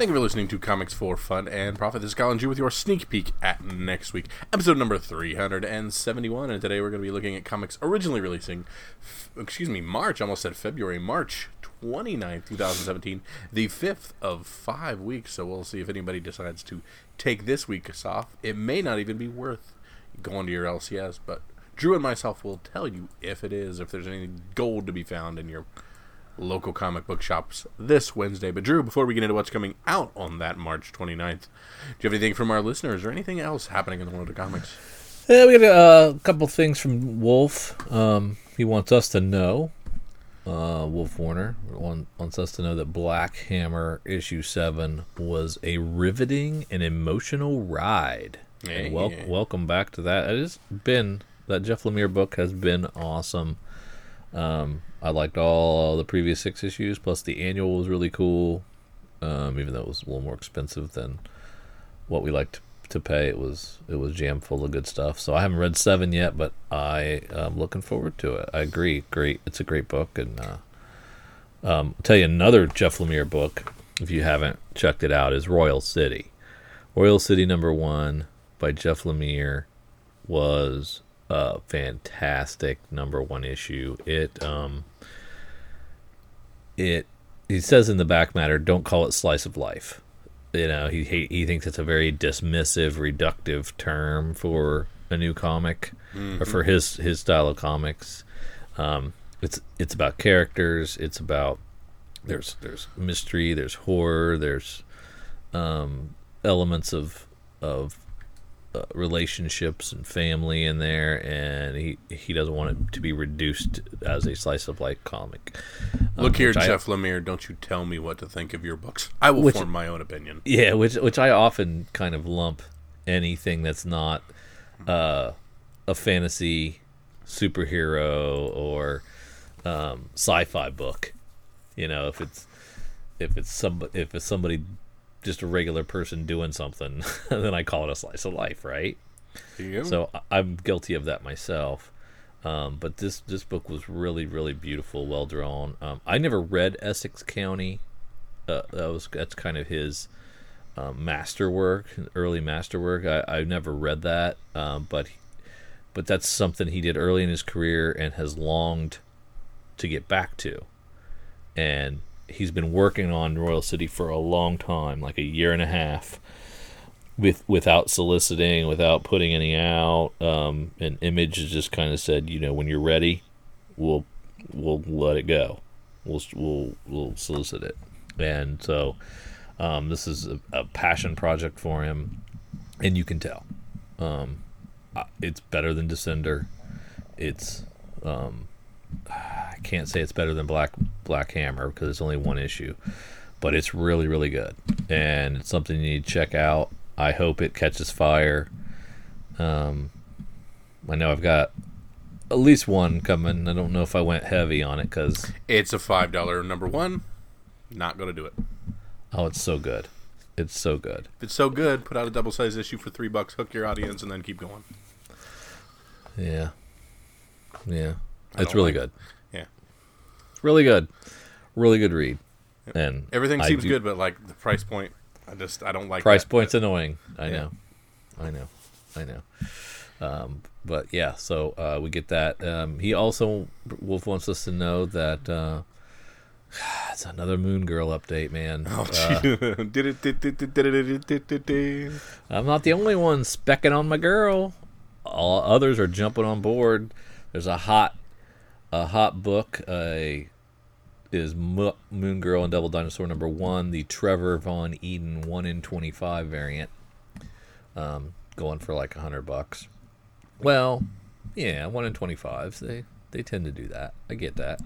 Thank you for listening to Comics for Fun and Profit. This is Colin G with your sneak peek at next week, episode number 371. And today we're going to be looking at comics originally releasing, f- excuse me, March, almost said February, March 29th, 2017, the fifth of five weeks. So we'll see if anybody decides to take this week off. It may not even be worth going to your LCS, but Drew and myself will tell you if it is, if there's any gold to be found in your local comic book shops this Wednesday. But Drew, before we get into what's coming out on that March 29th, do you have anything from our listeners or anything else happening in the world of comics? Yeah, we got a, couple things from Wolf. Um, he wants us to know, uh, Wolf Warner wants us to know that Black Hammer issue seven was a riveting and emotional ride. Hey. And wel- welcome back to that. It has been that Jeff Lemire book has been awesome. Um, I liked all the previous six issues, plus the annual was really cool. Um, even though it was a little more expensive than what we liked to pay, it was it was jam full of good stuff. So I haven't read seven yet, but I am looking forward to it. I agree, great. It's a great book, and uh, um, I'll tell you another Jeff Lemire book. If you haven't checked it out, is Royal City. Royal City number one by Jeff Lemire was a fantastic number one issue. It um it he says in the back matter, don't call it slice of life. You know, he he, he thinks it's a very dismissive, reductive term for a new comic mm-hmm. or for his his style of comics. Um, it's it's about characters. It's about there's there's mystery. There's horror. There's um, elements of of uh, relationships and family in there, and he he doesn't want it to be reduced as a slice of life comic. Um, Look here, Jeff I, Lemire. Don't you tell me what to think of your books. I will which, form my own opinion. Yeah, which which I often kind of lump anything that's not uh, a fantasy superhero or um, sci-fi book. You know, if it's if it's some if it's somebody just a regular person doing something, then I call it a slice of life, right? So I'm guilty of that myself. Um, but this this book was really really beautiful, well drawn. Um, I never read Essex County. Uh, that was that's kind of his um, masterwork, early masterwork. I I never read that, um, but but that's something he did early in his career and has longed to get back to. And he's been working on Royal City for a long time, like a year and a half, with without soliciting, without putting any out. Um, and Image has just kind of said, you know, when you're ready, we'll we'll let it go. We'll we'll we'll solicit it. And so um, this is a, a, passion project for him, and you can tell. Um, it's better than Descender. It's um, I can't say it's better than Black Black Hammer because it's only one issue, but it's really really good and it's something you need to check out. I hope it catches fire. Um, I know I've got at least one coming. I don't know if I went heavy on it because it's a five dollar number one. Not gonna do it. Oh, it's so good. It's so good. If it's so good, put out a double size issue for three bucks, hook your audience, and then keep going. Yeah. Yeah. It's really like, good. Yeah, it's really good. Really good read. Yep. And everything seems do, good, but like the price point, I just I don't like. Price that, point's but, annoying. I yeah. know. I know. I know. Um, but yeah, so uh, we get that. Um, he also Wolf wants us to know that uh, it's another Moon Girl update, man. Oh, uh, I'm not the only one specking on my girl. All others are jumping on board. There's a hot a hot book uh, is Moon Girl and Devil Dinosaur number one, the Trevor Von Eeden one in twenty five variant, um, going for like a hundred bucks. Well, yeah, one in twenty five. They they tend to do that. I get that.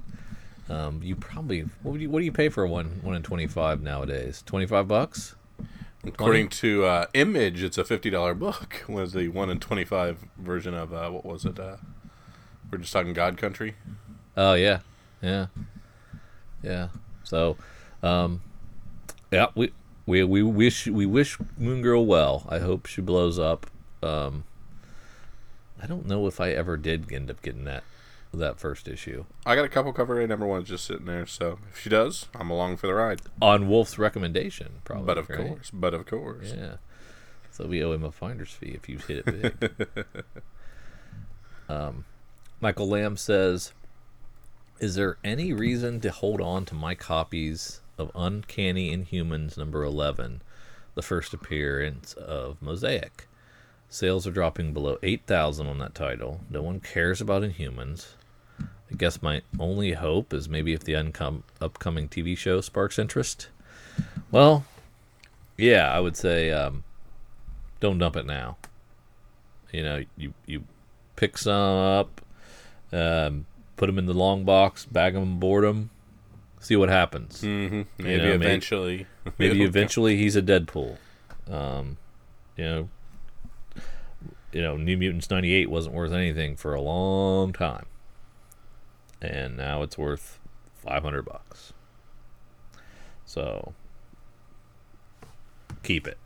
Um, you probably what do you what do you pay for a one one in twenty five nowadays? Twenty five bucks. According 20? to uh, Image, it's a fifty dollar book. Was the one in twenty five version of uh, what was it? Uh, we're just talking God Country. Oh yeah, yeah, yeah. So, um, yeah, we we we wish we wish Moon Girl well. I hope she blows up. Um, I don't know if I ever did end up getting that that first issue I got a couple cover A number ones just sitting there, so if she does, I'm along for the ride. on Wolf's recommendation, probably. But of right? course, but of course. Yeah. So we owe him a finder's fee if you hit it big. um, Michael Lamb says, "Is there any reason to hold on to my copies of Uncanny Inhumans number eleven, the first appearance of Mosaic? Sales are dropping below eight thousand on that title. No one cares about Inhumans." I guess my only hope is maybe if the uncom- upcoming TV show sparks interest. Well, yeah, I would say um, don't dump it now. You know, you you pick some up, um, put them in the long box, bag them, board them, see what happens. hmm Maybe know, eventually. Maybe it'll eventually he's a Deadpool. Um, you know, you know, New Mutants '98 wasn't worth anything for a long time, and now it's worth 500 bucks. So keep it.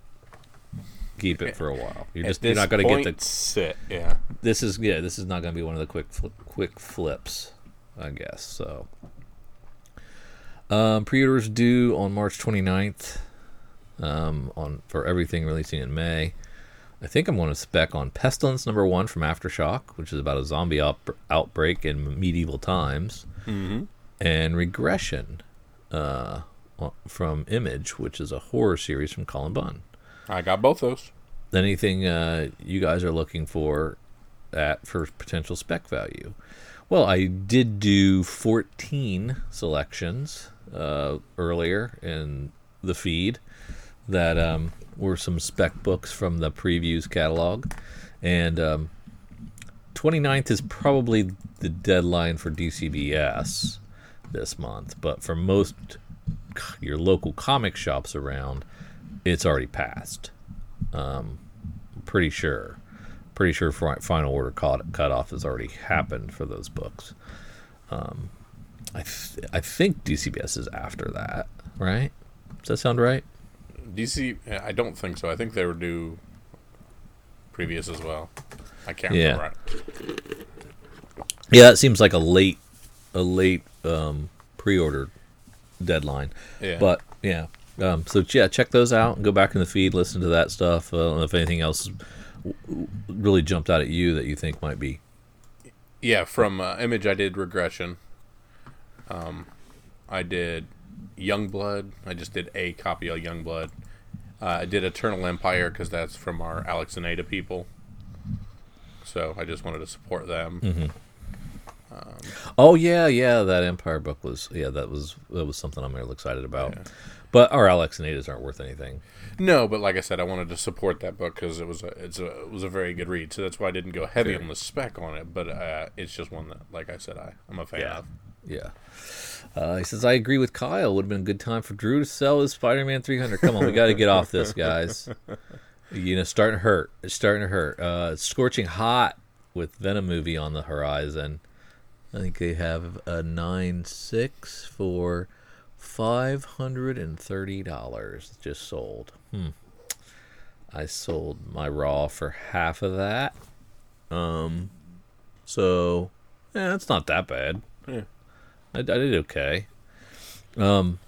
Keep it for a while. You're just you're not going to get the sit. Yeah. this is yeah this is not going to be one of the quick fli quick flips i guess so um, pre-orders due on march 29th um, on for everything releasing in may i think i'm going to spec on pestilence number one from aftershock which is about a zombie out- outbreak in medieval times Mm-hmm. and regression uh, from image which is a horror series from cullen bunn I got both those. anything uh, you guys are looking for at for potential spec value. Well, I did do 14 selections uh, earlier in the feed that um, were some spec books from the previews catalog. And um, 29th is probably the deadline for DCBS this month. But for most your local comic shops around, it's already passed. Um, pretty sure. Pretty sure final order cut cutoff has already happened for those books. Um, I th- I think DCBS is after that, right? Does that sound right? DC. I don't think so. I think they were due previous as well. I can't Yeah. remember. Yeah, it seems like a late a late um, pre-order deadline. Yeah. But yeah, um, so yeah, check those out and go back in the feed, listen to that stuff. Uh, I don't know if anything else really jumped out at you that you think might be. Yeah, from uh, Image, I did Regression. Um, I did Youngblood. I just did a copy of Youngblood. Uh, I did Eternal Empire because that's from our Alex and Ada people. So I just wanted to support them. Mm-hmm. Oh yeah, yeah, that Empire book was yeah, that was that was something I'm really excited about. Yeah. But our Alex and Ada's aren't worth anything. No, but like I said, I wanted to support that book because it was a it's a it was a very good read. So that's why I didn't go heavy Sure. on the spec on it. But uh, it's just one that, like I said, I I'm a fan Yeah. of. Yeah. Uh, he says, I agree with Kyle. Would have been a good time for Drew to sell his Spider Man 300. Come on, we got to get off this, guys. You know, starting to hurt. It's starting to hurt. Uh, it's scorching hot with Venom movie on the horizon. I think they have a 9 6 for $530 just sold. Hmm. I sold my Raw for half of that. Um, so, yeah, it's not that bad. Yeah. I, I did okay. Um,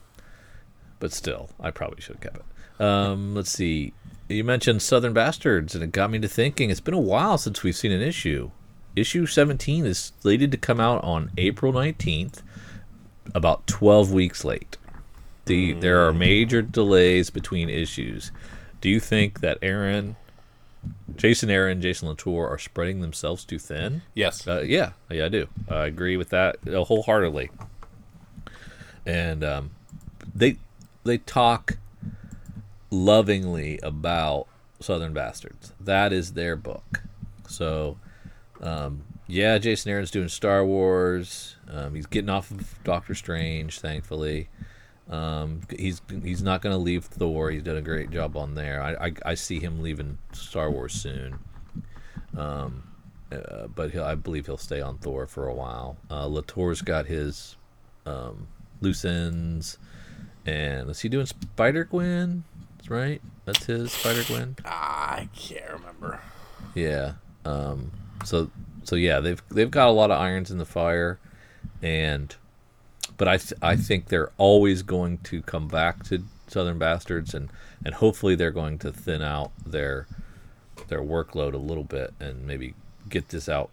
but still, I probably should have kept it. Um, let's see. You mentioned Southern Bastards, and it got me to thinking. It's been a while since we've seen an issue. Issue 17 is slated to come out on April 19th, about 12 weeks late. The there are major delays between issues. Do you think that Aaron, Jason Aaron, Jason Latour are spreading themselves too thin? Yes. Uh, yeah, yeah, I do. I agree with that uh, wholeheartedly. And um, they they talk lovingly about Southern Bastards. That is their book. So, um, yeah, Jason Aaron's doing Star Wars. Um, he's getting off of Doctor Strange, thankfully. Um, he's he's not going to leave Thor. He's done a great job on there. I, I, I see him leaving Star Wars soon. Um, uh, but he'll, I believe he'll stay on Thor for a while. Uh, Latour's got his um, loose ends, and is he doing Spider Gwen? Right, that's his Spider Gwen. I can't remember. Yeah. Um, so so yeah, they've they've got a lot of irons in the fire, and but I th- I think they're always going to come back to Southern Bastards, and and hopefully they're going to thin out their their workload a little bit and maybe get this out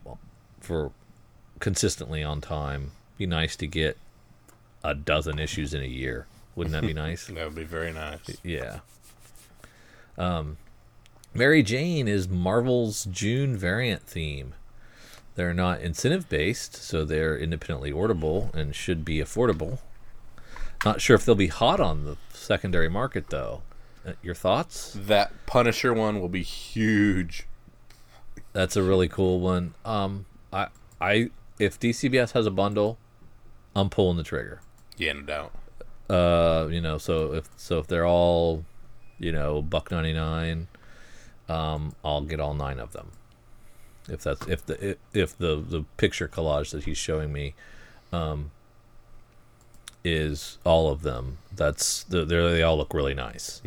for consistently on time. Be nice to get a dozen issues in a year. Wouldn't that be nice? That would be very nice. Yeah. Um, Mary Jane is Marvel's June variant theme. They're not incentive based, so they're independently orderable and should be affordable. Not sure if they'll be hot on the secondary market though. Uh, Your thoughts? That Punisher one will be huge. That's a really cool one. Um, I, I, if DCBS has a bundle, I'm pulling the trigger. Yeah, no doubt. Uh, you know, so if so, if they're all, you know, buck ninety nine, um, I'll get all nine of them. If that's if the if, the the picture collage that he's showing me, um, is all of them. That's the they they all look really nice.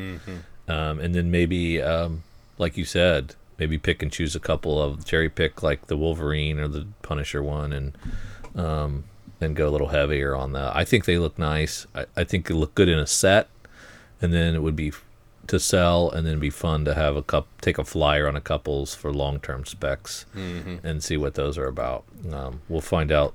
Um, and then maybe, um, like you said, maybe pick and choose a couple of cherry pick like the Wolverine or the Punisher one, and um, and go a little heavier on that. I think they look nice. I, I think they look good in a set, and then it would be to sell, and then be fun to have a cup take a flyer on a couples for long term specs, and see what those are about. Um, we'll find out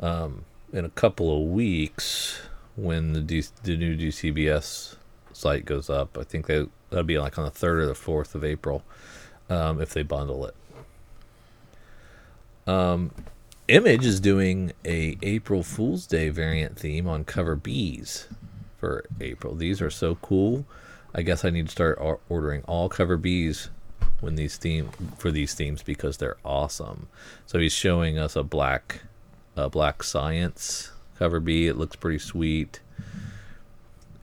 um, in a couple of weeks when the D- the new DCBS site goes up. I think they that'll be like on the third or the fourth of April um, if they bundle it. Um, Image is doing a April Fool's Day variant theme on cover B's for April. These are so cool. I guess I need to start ordering all cover B's when these theme for these themes because they're awesome. So he's showing us a black, a black science cover B. It looks pretty sweet,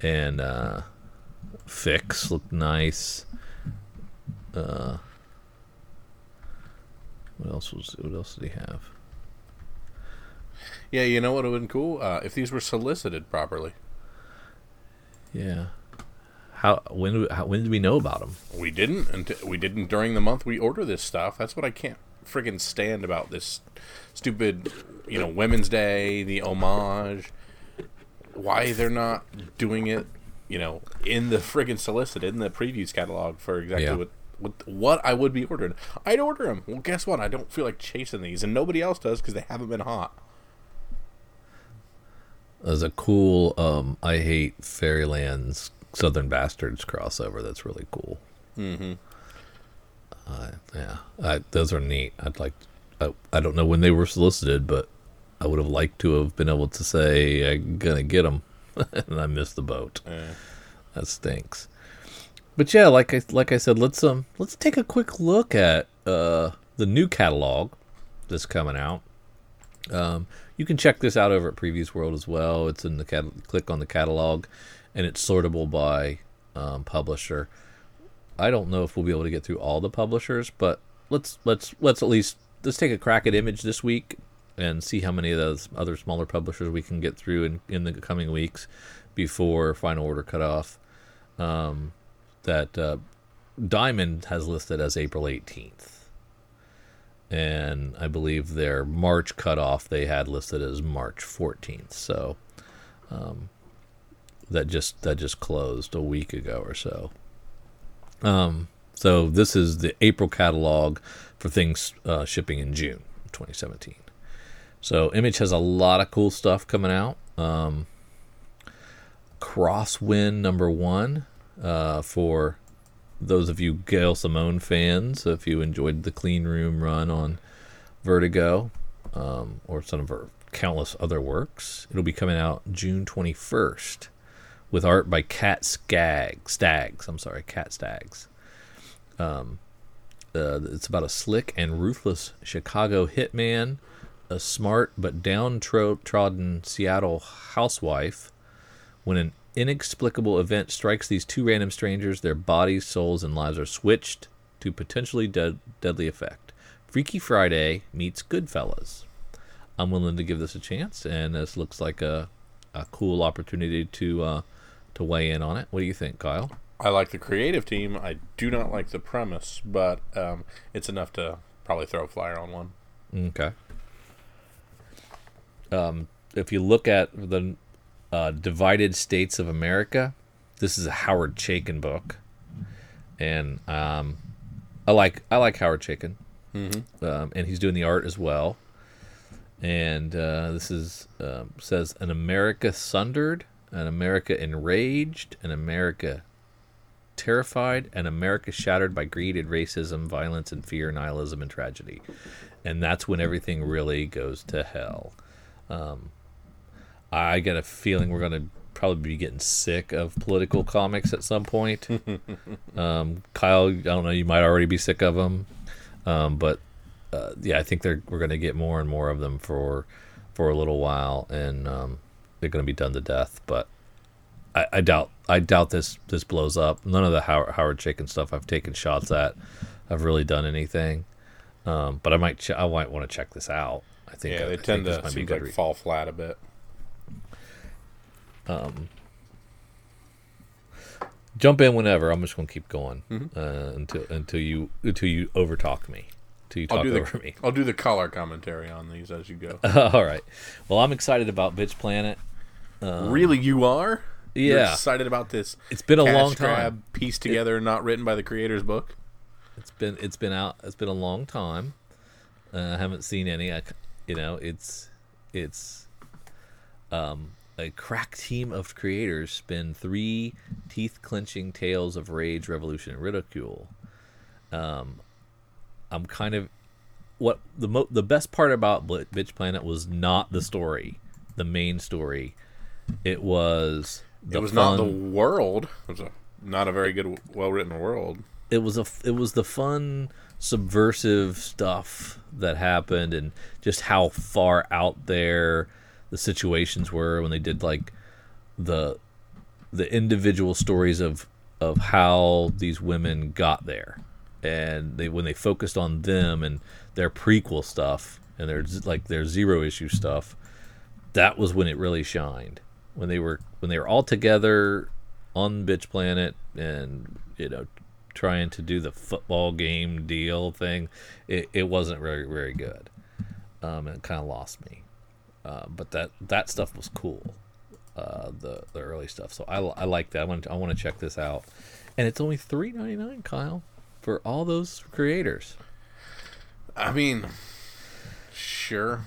and uh, Fix look nice. Uh, what else was? What else did he have? Yeah, you know what would have been cool uh, if these were solicited properly. Yeah. How when how, when did we know about them? We didn't, and we didn't during the month we order this stuff. That's what I can't friggin' stand about this stupid, you know, Women's Day, the homage. Why they're not doing it, you know, in the friggin' solicited in the previews catalog for exactly Yeah. what. What, what I would be ordering, I'd order them. Well, guess what? I don't feel like chasing these, and nobody else does because they haven't been hot. There's a cool um, I hate Fairyland's Southern Bastards crossover. That's really cool. Mm-hmm. Uh, yeah, I, those are neat. I'd like. I, I don't know when they were solicited, but I would have liked to have been able to say I'm gonna get them, and I missed the boat. That stinks. But yeah, like I like I said, let's um let's take a quick look at uh the new catalog that's coming out. Um, you can check this out over at Previews World as well. It's in the cat- click on the catalog, and it's sortable by um, publisher. I don't know if we'll be able to get through all the publishers, but let's let's let's at least let's take a crack at Image this week and see how many of those other smaller publishers we can get through in, in the coming weeks before final order cutoff. Um, that uh, Diamond has listed as April 18th. And I believe their March cutoff they had listed as March 14th. So um, that just that just closed a week ago or so. Um, so this is the April catalog for things uh, shipping in June 2017. So Image has a lot of cool stuff coming out. Um, Crosswind number one uh, for those of you Gail Simone fans. If you enjoyed the Clean Room run on Vertigo um, or some of her countless other works, it'll be coming out June 21st with art by Cat Skag Stags. I'm sorry, Cat Staggs. Um, uh, it's about a slick and ruthless Chicago hitman, a smart but downtrodden Seattle housewife. When an inexplicable event strikes these two random strangers, their bodies, souls, and lives are switched to potentially dead, deadly effect. Freaky Friday meets Goodfellas. I'm willing to give this a chance, and this looks like a, a cool opportunity to uh, to weigh in on it. What do you think, Kyle? I like the creative team. I do not like the premise, but um, it's enough to probably throw a flyer on one. Okay. Um, if you look at the uh, Divided States of America, this is a Howard Chaykin book, and um, I like I like Howard Chaykin, mm-hmm. um, and he's doing the art as well. And uh, this is um, says an America sundered, an America enraged, an America terrified, an America shattered by greed and racism, violence and fear, nihilism and tragedy. And that's when everything really goes to hell. Um, I get a feeling we're going to probably be getting sick of political comics at some point. um, Kyle, I don't know, you might already be sick of them, um, but uh, yeah, I think they're we're going to get more and more of them for for a little while, and um, they're going to be done to death. But I, I, doubt I doubt this this blows up. None of the Howard, Howard Chaykin stuff I've taken shots at I've really done anything. Um, but I might ch- I might want to check this out. I think yeah, they I tend to seem like fall flat a bit. Um, jump in whenever. I'm just gonna keep going mm-hmm. uh, until until you until you overtalk me. Until you talk I'll over the, me. I'll do the color commentary on these as you go. All right. Well, I'm excited about Bitch Planet. Um, really, you are? Yeah. You're excited about this? It's been a long time. Pieced together, it, not written by the creator's book. It's been it's been out. It's been a long time. Uh, I haven't seen any. I, you know, it's it's um, a crack team of creators spin three teeth clenching tales of rage, revolution, and ridicule. Um, I'm kind of what the mo- the best part about Bitch Planet was not the story, the main story. It was it was fun, not the world. It was a, not a very good, well written world. It was a it was the fun subversive stuff that happened and just how far out there the situations were when they did like the the individual stories of of how these women got there and they when they focused on them and their prequel stuff and their like their zero issue stuff that was when it really shined when they were when they were all together on bitch planet and you know trying to do the football game deal thing, it, it wasn't very very good. Um, and it kind of lost me. Uh, but that that stuff was cool, uh, the the early stuff. So I, I like that. I want I want to check this out, and it's only three ninety nine, Kyle, for all those creators. I mean, sure.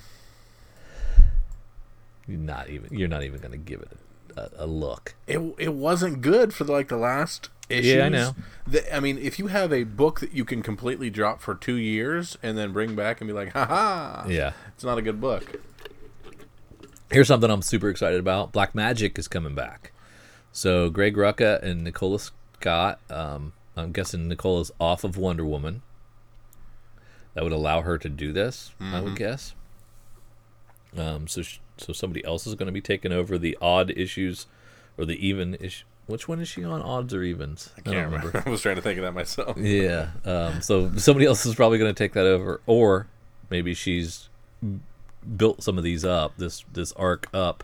You're not even you're not even going to give it a, a, look. It it wasn't good for the, like the last issues. Yeah, I know. The, I mean, if you have a book that you can completely drop for two years and then bring back and be like, ha, yeah, it's not a good book. Here's something I'm super excited about. Black Magic is coming back. So Greg Rucka and Nicola Scott. Um, I'm guessing Nicola's off of Wonder Woman. That would allow her to do this. Mm-hmm. I would mm-hmm. guess. Um, so so somebody else is going to be taking over the odd issues or the even issue which one is she on? Odds or evens? I can't I remember. remember. I was trying to think of that myself. Yeah. Um, so somebody else is probably going to take that over, or maybe she's built some of these up, this this arc up,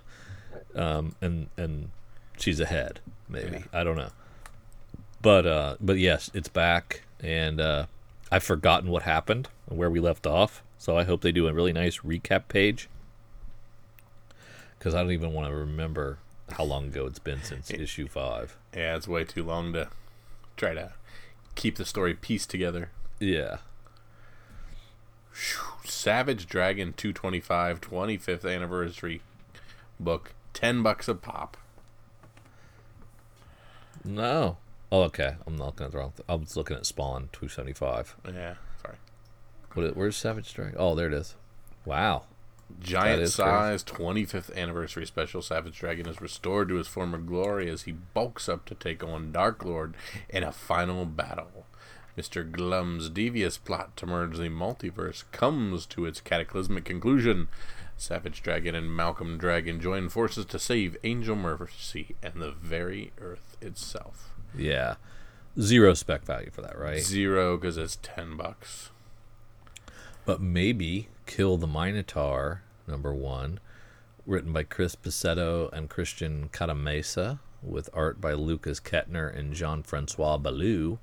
um, and and she's ahead. Maybe yeah. I don't know. But uh, but yes, it's back, and uh, I've forgotten what happened and where we left off. So I hope they do a really nice recap page because I don't even want to remember how long ago it's been since issue five. Yeah, it's way too long to try to keep the story pieced together. Yeah. Savage Dragon 225 25th anniversary book. 10 bucks a pop. No. Oh, okay. I'm not going to wrong. I was looking at Spawn 275. Yeah, sorry. What, where's Savage Dragon? Oh, there it is. Wow. Giant size 25th anniversary special Savage Dragon is restored to his former glory as he bulks up to take on Dark Lord in a final battle. Mr. Glum's devious plot to merge the multiverse comes to its cataclysmic conclusion. Savage Dragon and Malcolm Dragon join forces to save Angel Mercy and the very Earth itself. Yeah. Zero spec value for that, right? Zero because it's 10 bucks. But maybe Kill the Minotaur, number one, written by Chris Pasetto and Christian Cantamessa, with art by Lukas Ketner and Jean Francois Beaulieu.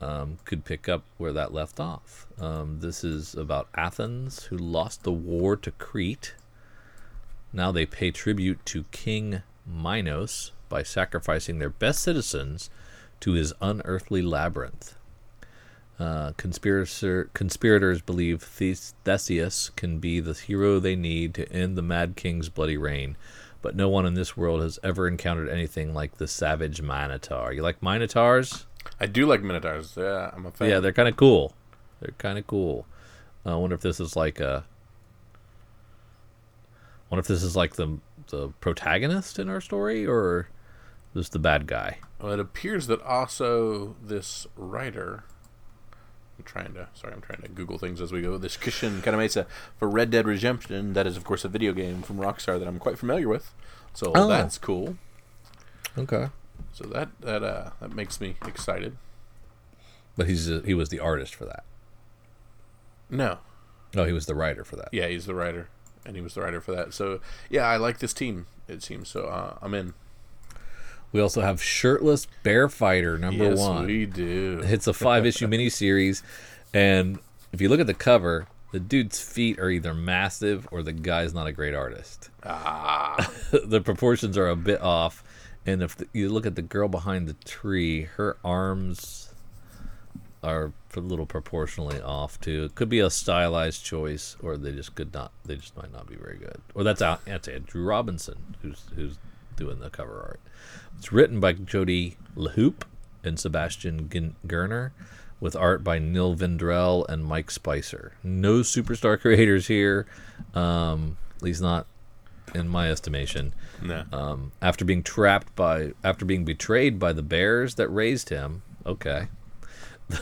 um, could pick up where that left off. Um, this is about Athens, who lost the war to Crete. Now they pay tribute to King Minos by sacrificing their best citizens to his unearthly labyrinth. Uh, conspirator, conspirators believe Theseus can be the hero they need to end the Mad King's bloody reign, but no one in this world has ever encountered anything like the savage Minotaur. You like Minotaurs? I do like Minotaurs. Yeah, I'm a fan. Yeah, they're kind of cool. They're kind of cool. Uh, I wonder if this is like a. I wonder if this is like the the protagonist in our story, or just the bad guy. Well, it appears that also this writer. I'm trying to. Sorry, I'm trying to Google things as we go. This Christian Cantamessa for Red Dead Redemption. That is, of course, a video game from Rockstar that I'm quite familiar with. So Oh. that's cool. Okay. So that that uh that makes me excited. But he's uh he was the artist for that. No, No, he was the writer for that. yeah, he's the writer, and he was the writer for that. So yeah, I like this team. It seems so. Uh, I'm in. We also have shirtless bear fighter number one. yes, one. we do. It's a five issue miniseries, and if you look at the cover, the dude's feet are either massive or the guy's not a great artist. Ah, the proportions are a bit off, and if the, you look at the girl behind the tree, her arms are a little proportionally off too. It could be a stylized choice, or they just could not. They just might not be very good. Or that's out. That's Andrew Robinson who's who's doing the cover art. It's written by Jody LeHeup and Sebastian Gin- Girner, with art by Neil Vendrell and Mike Spicer. No superstar creators here, um, at least not in my estimation. no. Um, after being trapped by, after being betrayed by the bears that raised him, okay.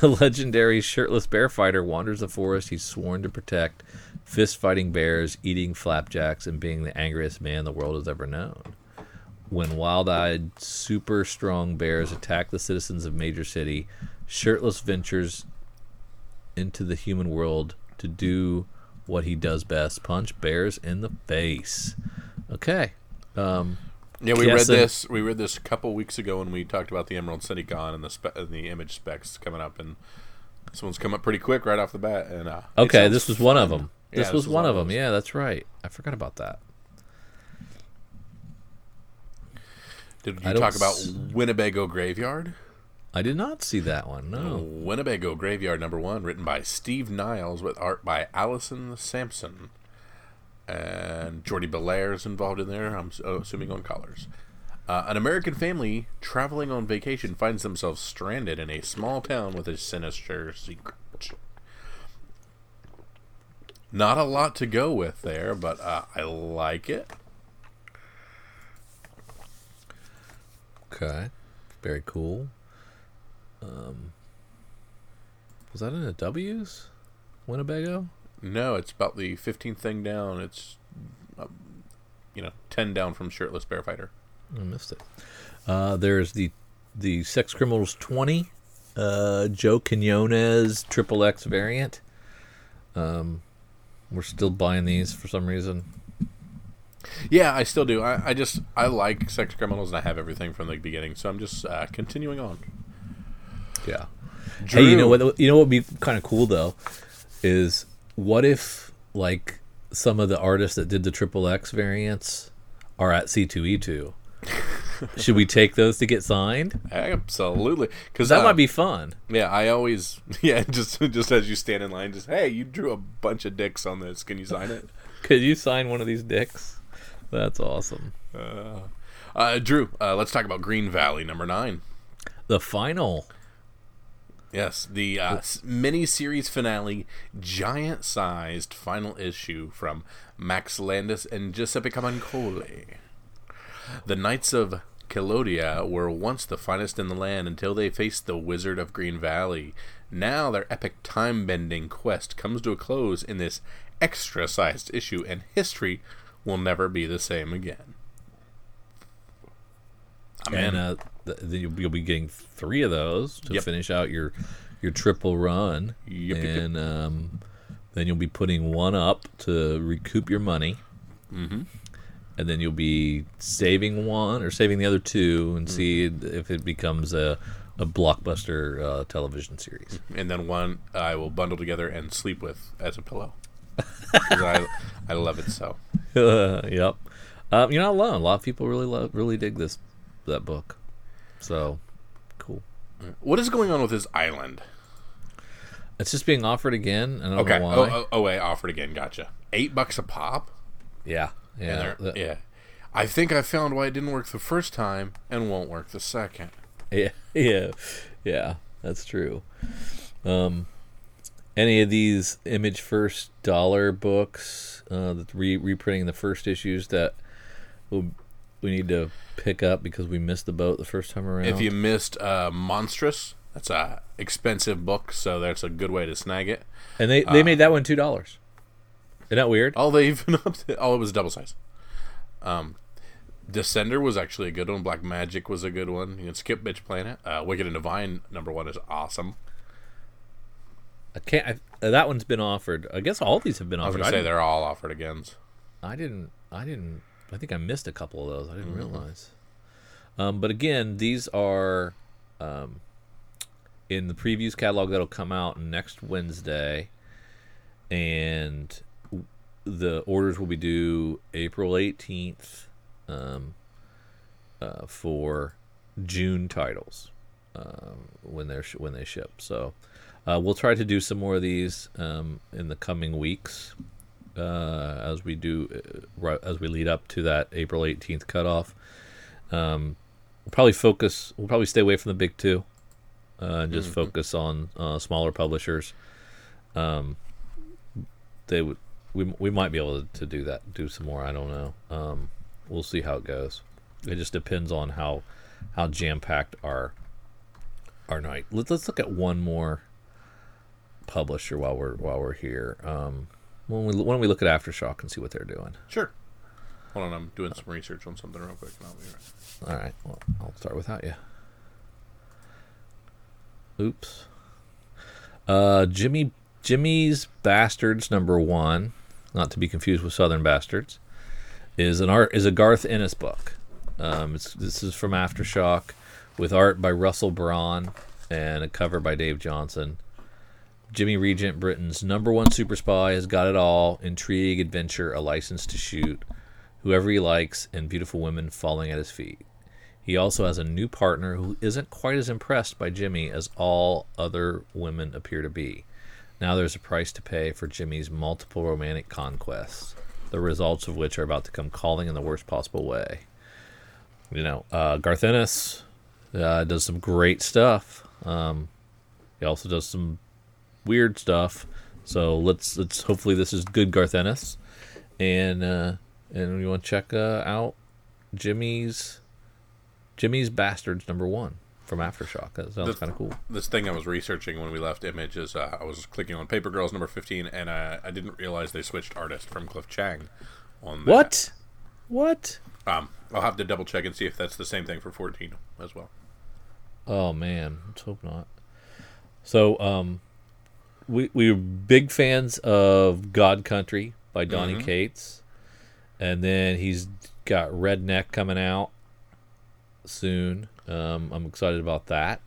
The legendary shirtless bear fighter wanders the forest he's sworn to protect, fist fighting bears, eating flapjacks, and being the angriest man the world has ever known. When wild eyed, super strong bears attack the citizens of Major City, Shirtless ventures into the human world to do what he does best punch bears in the face. Okay. Um, Yeah, we read this. We read this a couple weeks ago when we talked about the Emerald City Con and the spe- and the image specs coming up, and this one's come up pretty quick right off the bat. And uh, Okay, this was one of them. Yeah, This was one of them. Yeah, that's right. I forgot about that. Did you talk about s- Winnebago Graveyard? I did not see that one. No. Winnebago Graveyard number one, written by Steve Niles with art by Allison Sampson. And Jordie Bellaire's involved in there, I'm oh, assuming on colors. Uh, an American family traveling on vacation finds themselves stranded in a small town with a sinister secret. Not a lot to go with there, but uh, I like it. Okay. Very cool. Um, was that in the W's? Winnebago? No, it's about the 15th thing down. It's, um, you know, 10 down from Shirtless Bear Fighter. I missed it. Uh, there's the the Sex Criminals 20, uh, Joe Quinones Triple X variant. Um, we're still buying these for some reason. Yeah, I still do. I, I just I like sex criminals and I have everything from the beginning, so I'm just uh, continuing on. Yeah. Hey, you know what? You know what would be kind of cool though, is what if like some of the artists that did the Triple X variants are at C two E two? Should we take those to get signed? Absolutely, because That might be fun. Yeah, I always yeah just just as you stand in line, just hey, you drew a bunch of dicks on this. Can you sign it? Could you sign one of these dicks? That's awesome. Uh, Drew, uh, let's talk about Green Valley number nine. The final. Yes, the uh, mini-series finale, giant-sized final issue from Max Landis and Giuseppe Camuncoli. The Knights of Kelodia were once the finest in the land until they faced the Wizard of Green Valley. Now their epic time-bending quest comes to a close in this extra-sized issue, and history will never be the same again. I'm and uh, th- th- you'll, you'll be getting three of those to Yep. finish out your your triple run, Yep, yep, yep. and um, then you'll be putting one up to recoup your money, mm-hmm. and then you'll be saving one or saving the other two, and see Mm-hmm. if it becomes a a blockbuster uh, television series. and then one I will bundle together and sleep with as a pillow. I, I love it so. yep. Um, you're not alone. A lot of people really love, really dig this that book. So cool. What is going on with this island? It's just being offered again. I don't Okay. know why. Oh, oh, oh, wait, offered again. Gotcha. Eight bucks a pop. yeah, yeah, the- yeah. I think I found why it didn't work the first time and won't work the second. yeah, yeah, yeah. That's true. Um, any of these image first dollar books, uh, the re- reprinting the first issues that we'll, we need to pick up because we missed the boat the first time around. If you missed uh, Monstrous, that's a expensive book, so that's a good way to snag it. and they they made that one two dollars. Isn't that weird? Oh, they even up to, oh, it was double size. Um, Descender was actually a good one. Black Magic was a good one. You can skip Bitch Planet. Uh, Wicked and Divine number one is awesome. I can't. I, that one's been offered. I guess all these have been offered. I was gonna say they're all offered again. I didn't. I didn't. I think I missed a couple of those. I Mm-hmm. didn't realize. Um, but again, these are um, in the previews catalog that'll come out next Wednesday, and w- the orders will be due April eighteenth um, uh, for June titles um, when they're sh- when they ship. So uh, we'll try to do some more of these um, in the coming weeks uh, as we do uh, right, as we lead up to that April 18th cutoff. Um, we'll probably focus. We'll probably stay away from the big two uh, and just focus on uh, smaller publishers. Um, they would. We, we might be able to, do that. Do some more. I don't know. Um, we'll see how it goes. It just depends on how how jam packed our our night. Let's let's look at one more publisher while we're while we're here. Um, when we why don't we look at Aftershock and see what they're doing? Sure. Hold on, I'm doing some research on something real quick. and I'll be right. All right. Well, I'll start without you. Oops. Uh, Jimmy Jimmy's Bastards number one, not to be confused with Southern Bastards, is an art is a Garth Ennis book. Um, it's, this is from Aftershock, with art by Russell Braun and a cover by Dave Johnson. Jimmy Regent, Britain's number one super spy, has got it all: intrigue, adventure, a license to shoot, whoever he likes, and beautiful women falling at his feet. He also has a new partner who isn't quite as impressed by Jimmy as all other women appear to be. Now there's a price to pay for Jimmy's multiple romantic conquests, the results of which are about to come calling in the worst possible way. You know, uh, Garth Ennis uh, does some great stuff. Um, he also does some weird stuff. So let's let's hopefully this is good Garth Ennis, and uh, and we want to check uh, out Jimmy's Jimmy's Bastards number one from Aftershock. That sounds kind of cool. This thing I was researching when we left Image is uh, I was clicking on Paper Girls number 15, and uh, I didn't realize they switched artist from Cliff Chiang on that. What? What? Um, I'll have to double check and see if that's the same thing for 14 as well. Oh man, let's hope not. So, um, we we were big fans of God Country by Donny Cates, and then he's got Redneck coming out soon. Um, I'm excited about that,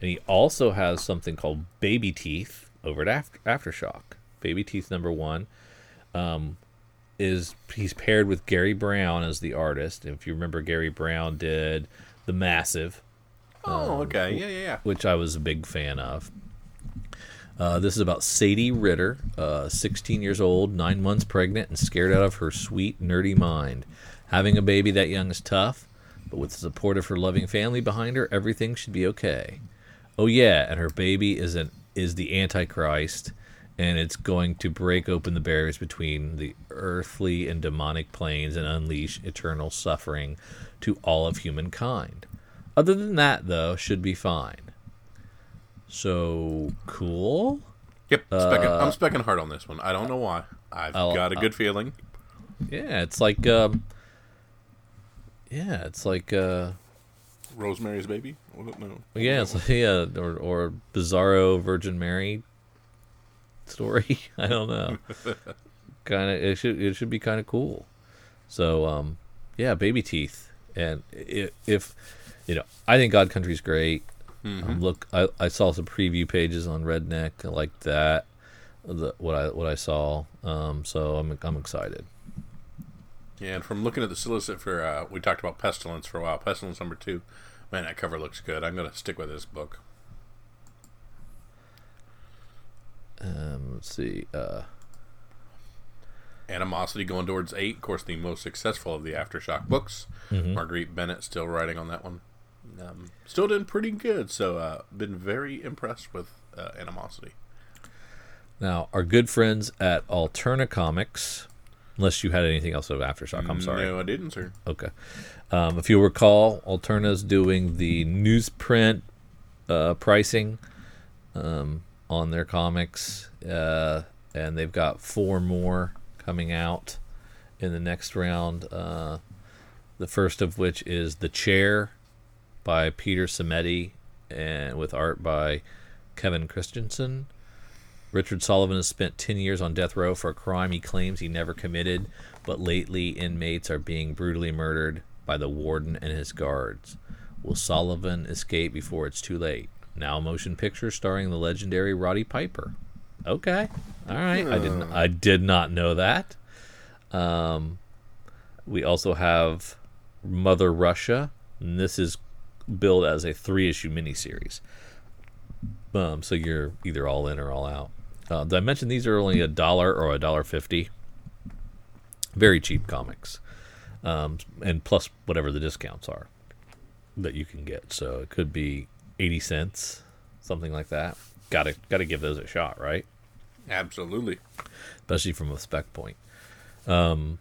and he also has something called Baby Teeth over at After- Aftershock. Baby Teeth number one. Um, is he's paired with Gary Brown as the artist. If you remember, Gary Brown did the Massive, Oh, okay. Yeah, yeah, yeah. which I was a big fan of. Uh, this is about Sadie Ritter, uh, 16 years old, nine months pregnant, and scared out of her sweet, nerdy mind. Having a baby that young is tough, but with the support of her loving family behind her, everything should be okay. Oh yeah, and her baby is an is the Antichrist, and it's going to break open the barriers between the earthly and demonic planes and unleash eternal suffering to all of humankind. Other than that, though, should be fine. So cool. Yep. Specking, I'm specking hard on this one. I don't know why. I've I'll- got a good feeling. Yeah, it's like um, yeah, it's like uh, Rosemary's Baby? Was it? No. yeah, it's like, yeah, or or Bizarro Virgin Mary story. I don't know. kind of it should it should be kind of cool. So um, yeah, baby teeth, and i if you know, I think God Country's great. Um, look, I, I saw some preview pages on Redneck I like that. The, what I what I saw, um, so I'm I'm excited. Yeah, and from looking at the solicit for, uh, we talked about Pestilence for a while. Pestilence number two, man, that cover looks good. I'm gonna stick with this book. Um, let's see. Uh, Animosity going towards eight, of course, the most successful of the Aftershock books. Marguerite Bennett still writing on that one. Um, still doing pretty good, so uh, been very impressed with uh, Animosity. now, our good friends at Alterna Comics, unless you had anything else of Aftershock, I'm sorry. No, I didn't, sir. Okay. Um, if you recall, Alterna's doing the newsprint uh, pricing um, on their comics, uh, and they've got four more coming out in the next round. Uh, the first of which is The Chair by Peter Simeti and with art by Kevin Christensen. Richard Sullivan has spent 10 years on death row for a crime he claims he never committed, but lately inmates are being brutally murdered by the warden and his guards. Will Sullivan escape before it's too late? Now a motion picture starring the legendary Roddy Piper. Okay. All right. I didn't I did not know that. Um we also have Mother Russia, and this is billed as a three-issue miniseries. Um, so you're either all in or all out. Uh, did I mention these are only a dollar or a dollar fifty? Very cheap comics, um, and plus whatever the discounts are that you can get. So it could be eighty cents, something like that. Got to got to give those a shot, right? Absolutely. especially from a spec point. Um,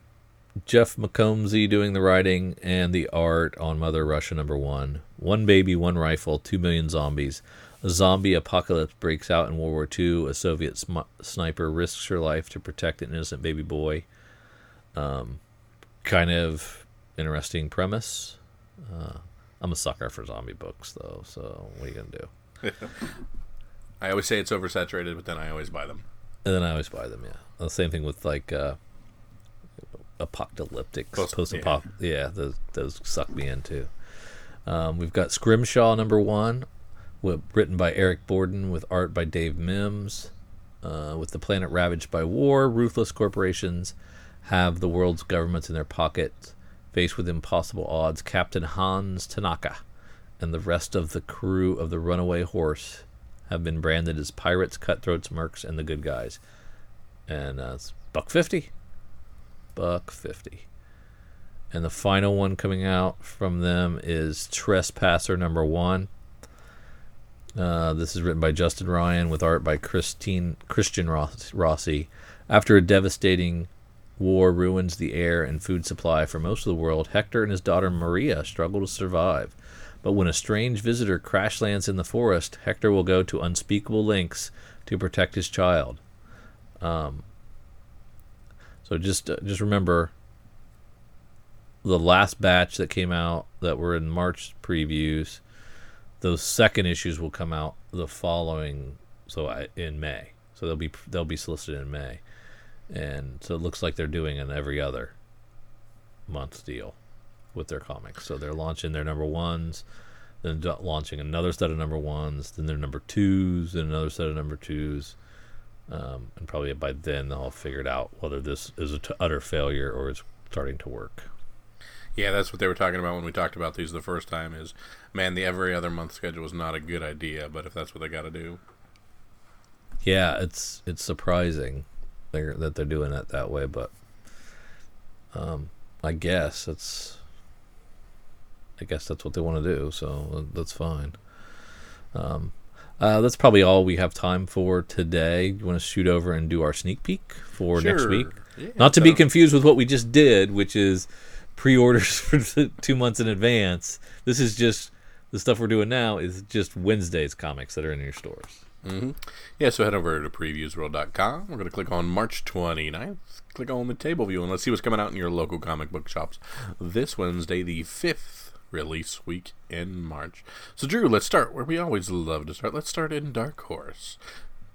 Jeff McComsey doing the writing and the art on Mother Russia number one. One baby, one rifle, two million zombies. A zombie apocalypse breaks out in World War II. A Soviet sm- sniper risks her life to protect an innocent baby boy. Um, kind of interesting premise. Uh, I'm a sucker for zombie books, though. So what are you gonna do? I always say it's oversaturated, but then I always buy them. And then I always buy them. Yeah, the same thing with like uh, apocalyptic Post- post apoc. Yeah. those those suck me in too. Um, we've got Scrimshaw number one, with, written by Eric Borden with art by Dave Mims. Uh, with the planet ravaged by war, ruthless corporations have the world's governments in their pockets. Faced with impossible odds, Captain Hans Tanaka and the rest of the crew of the runaway horse have been branded as pirates, cutthroats, mercs, and the good guys. And uh, it's buck fifty, buck fifty. And the final one coming out from them is Trespasser number one. Uh, this is written by Justin Ryan with art by Christine Christian Ross, Rossi. After a devastating war ruins the air and food supply for most of the world, Hector and his daughter Maria struggle to survive. But when a strange visitor crash lands in the forest, Hector will go to unspeakable lengths to protect his child. Um, so just uh, just remember the last batch that came out that were in March previews. Those second issues will come out the following, so I, in May. So they'll be they'll be solicited in May, and so it looks like they're doing an every other month deal with their comics. So they're launching their number ones, then launching another set of number ones, then their number twos, then another set of number twos. Um, and probably by then they'll have figured out whether this is a t- utter failure or it's starting to work. Yeah, that's what they were talking about when we talked about these the first time. Is man, the every other month schedule is not a good idea, but if that's what they got to do, Yeah, it's it's surprising they're, that they're doing it that way, but um, I guess it's I guess that's what they want to do, so that's fine. Um, uh, that's probably all we have time for today. You want to shoot over and do our sneak peek for next week? Yeah, Not to be confused with what we just did, which is pre-orders for two months in advance. This is just the stuff we're doing now is just Wednesday's comics that are in your stores. hmm Yeah, so head over to previewsworld.com. We're going to click on March 29th. Click on the table view and let's see what's coming out in your local comic book shops this Wednesday, the 5th release week in March. So, Drew, let's start where we always love to start. Let's start in Dark Horse.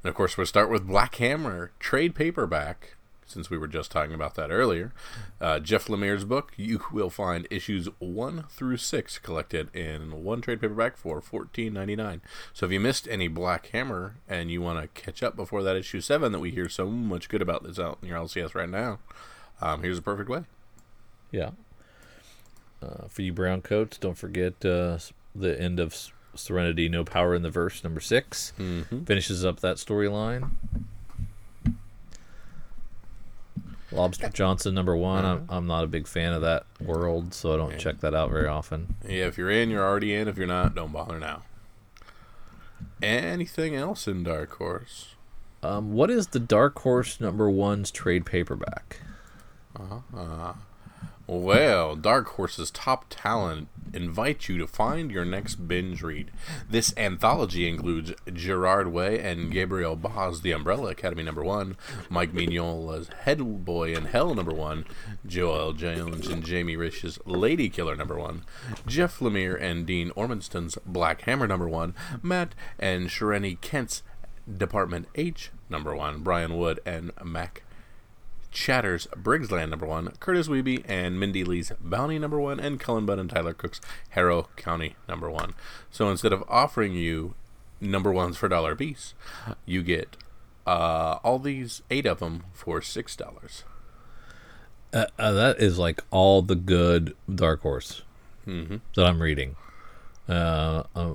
And of course, we'll start with Black Hammer, trade paperback, since we were just talking about that earlier. Uh, Jeff Lemire's book, you will find issues 1 through 6 collected in one trade paperback for $14.99. So if you missed any Black Hammer and you want to catch up before that issue 7 that we hear so much good about that's out in your LCS right now, um, here's a perfect way. Yeah. Uh, for you brown coats, don't forget uh, the end of Serenity, No Power in the Verse, number 6 Mm-hmm. Finishes up that storyline. Lobster Johnson, number one. I'm, I'm not a big fan of that world, so I don't check that out very often. Yeah, if you're in, you're already in. If you're not, don't bother now. Anything else in Dark Horse? Um, what is the Dark Horse number one's trade paperback? Well, Dark Horse's top talent invite you to find your next binge read. This anthology includes Gerard Way and Gabriel Bá, The Umbrella Academy number one, Mike Mignola's Hellboy in Hell number one, Joëlle Jones and Jamie Rich's Lady Killer number one, Jeff Lemire and Dean Ormston's Black Hammer number one, Matt and Sharlene Kindt's Department H number one, Brian Wood and Mack Chater's Briggsland number one, Kurtis Wiebe and Mindy Lee's Bounty number one, and Cullen Bunn and Tyler Crook's Harrow County number one. So instead of offering you number ones for a dollar a piece, you get uh, all these eight of them for six dollars. Uh, uh, that is like all the good Dark Horse that I'm reading. Uh, uh,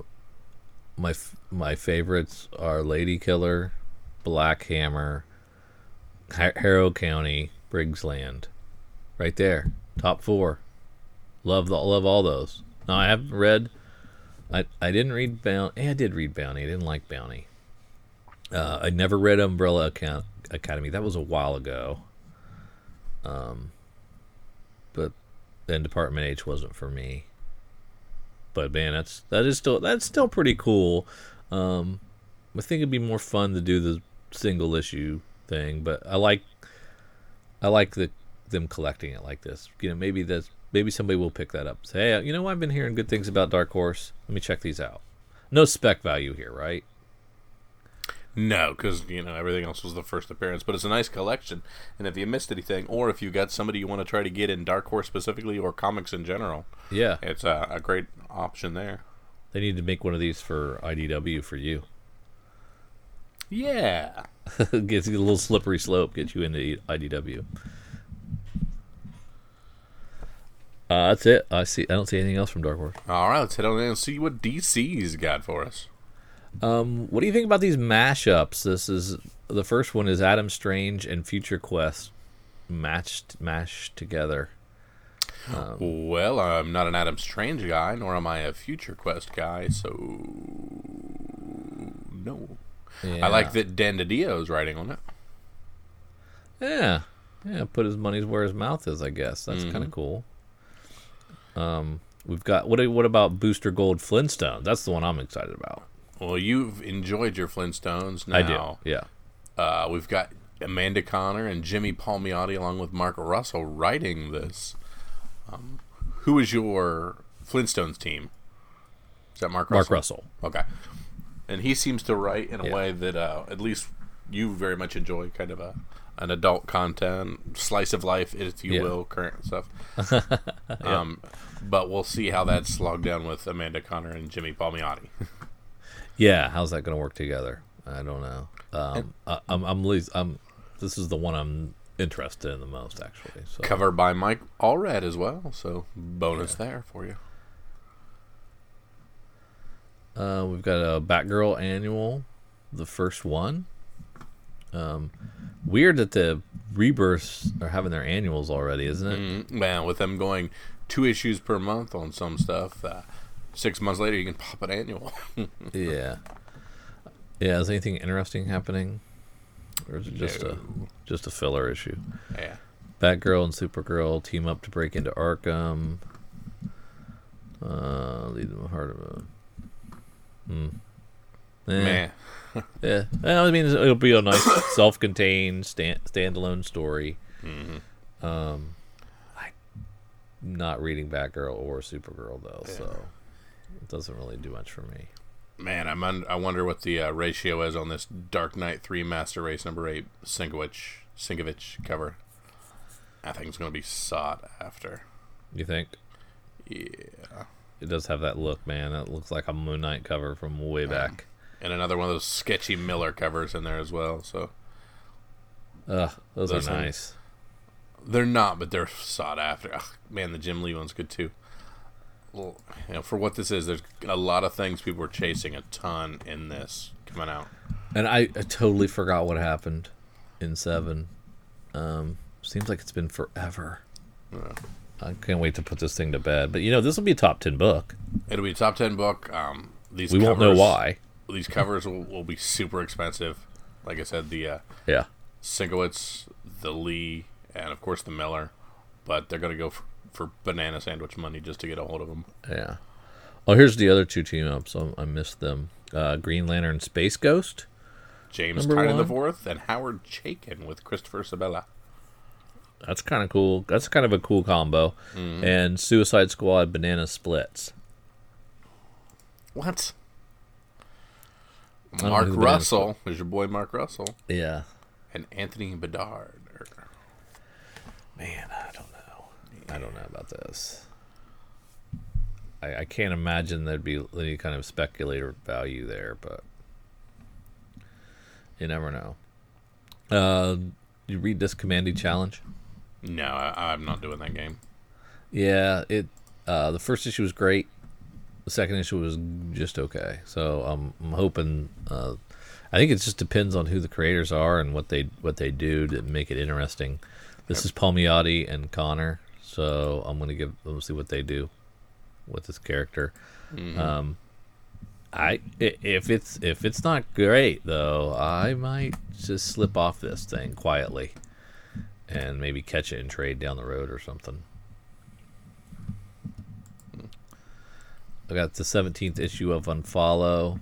my f- my favorites are Lady Killer, Black Hammer, Harrow County, Briggs Land, right there, top four. Love the love all those. Now I haven't read. I I didn't read Bounty. I did read Bounty. I didn't like Bounty. Uh, I never read Umbrella Account- Academy. That was a while ago. Um, but then Department H wasn't for me. But man, that's that is still that's still pretty cool. Um, I think it'd be more fun to do the single issue thing, but I like I like the them collecting it like this. You know, maybe that's maybe somebody will pick that up. Say, hey, you know, I've been hearing good things about Dark Horse. Let me check these out. No spec value here, right? No, because you know everything else was the first appearance, but it's a nice collection. And if you missed anything, or if you got somebody you want to try to get in Dark Horse specifically, or comics in general, Yeah, it's a, a great option there. they need to make one of these for IDW for you. Yeah. Gets you a little slippery slope, gets you into IDW. Uh, that's it. I see. I don't see anything else from Dark Horse. All right, let's head on in and see what DC's got for us. Um, what do you think about these mashups? This is the first one is Adam Strange and Future Quest matched mashed together. Well, I'm not an Adam Strange guy, nor am I a Future Quest guy, so no. Yeah. I like that Dan DiDio is writing on it. Yeah, yeah. Put his money's where his mouth is. I guess that's kind of cool. Um, we've got what? What about Booster Gold Flintstones? That's the one I'm excited about. Well, you've enjoyed your Flintstones. Now, I do. Yeah. Uh, we've got Amanda Conner and Jimmy Palmiotti, along with Mark Russell, writing this. Um, who is your Flintstones team? Is that Mark Russell? Mark Russell. Okay. And he seems to write in a Yeah. way that uh, at least you very much enjoy, kind of a an adult content, slice of life, if you Yeah. will, current stuff. um, but we'll see how that's slogged down with Amanda Conner and Jimmy Palmiotti. Yeah, how's that going to work together? I don't know. Um, I, I'm, I'm, least, I'm. This is the one I'm interested in the most, actually. So Cover by Mike Allred as well, so bonus there for you. Uh, we've got a Batgirl annual, the first one. Um, weird that the rebirths are having their annuals already, isn't it? Mm, man, with them going two issues per month on some stuff, uh, six months later you can pop an annual. Yeah. Yeah. Is anything interesting happening, or is it just a just a filler issue? yeah. Batgirl and Supergirl team up to break into Arkham. Uh, lead them hard of a. Eh, Man. Yeah. Well, I mean, it'll be a nice self-contained stand standalone story. Mm-hmm. Um, I'm not reading Batgirl or Supergirl though, so it doesn't really do much for me. Man, I'm un- I wonder what the uh, ratio is on this Dark Knight 3 Master Race number 8 Sienkiewicz Sienkiewicz cover. I think it's going to be sought after. You think? Yeah. It does have that look, man. It looks like a Moon Knight cover from way back. And another one of those sketchy Miller covers in there as well. So Ugh, those, Those are nice. they're not, but they're sought after. Ugh, man, the Jim Lee one's good too. Well, you know, for what this is, there's a lot of things people are chasing a ton in this coming out. And I, I totally forgot what happened in seven. Um, seems like it's been forever. Yeah. I can't wait to put this thing to bed. But you know, this will be a top ten book. It'll be a top ten book. Um, these We won't know why. These covers will, will be super expensive. Like I said, the uh, Yeah. Sienkiewicz, the Lee, and of course the Miller. But they're going to go for, for banana sandwich money just to get a hold of them. Yeah. Oh, here's the other two team ups. I, I missed them. Uh, Green Lantern Space Ghost. James Tynion the. Fourth and Howard Chaykin with Christopher Sebela. That's kind of cool. That's kind of a cool combo. Mm-hmm. And Suicide Squad Banana Splits. What? Mark who the banana Russell is your boy Mark Russell Yeah. and Anthony Bedard. Man, I don't know. I don't know about this. I, I can't imagine there'd be any kind of speculator value there, but you never know. Uh, you read this Kamandi challenge? No, I, I'm not doing that game. Yeah, it. Uh, the first issue was great. The second issue was just okay. So um, I'm hoping. Uh, I think it just depends on who the creators are and what they what they do to make it interesting. This is Palmiotti and Conner, so I'm gonna give. Let's see what they do with this character. Um, I i- if it's if it's not great though, I might just slip off this thing quietly, and maybe catch it and trade down the road or something. I got the 17th issue of Unfollow.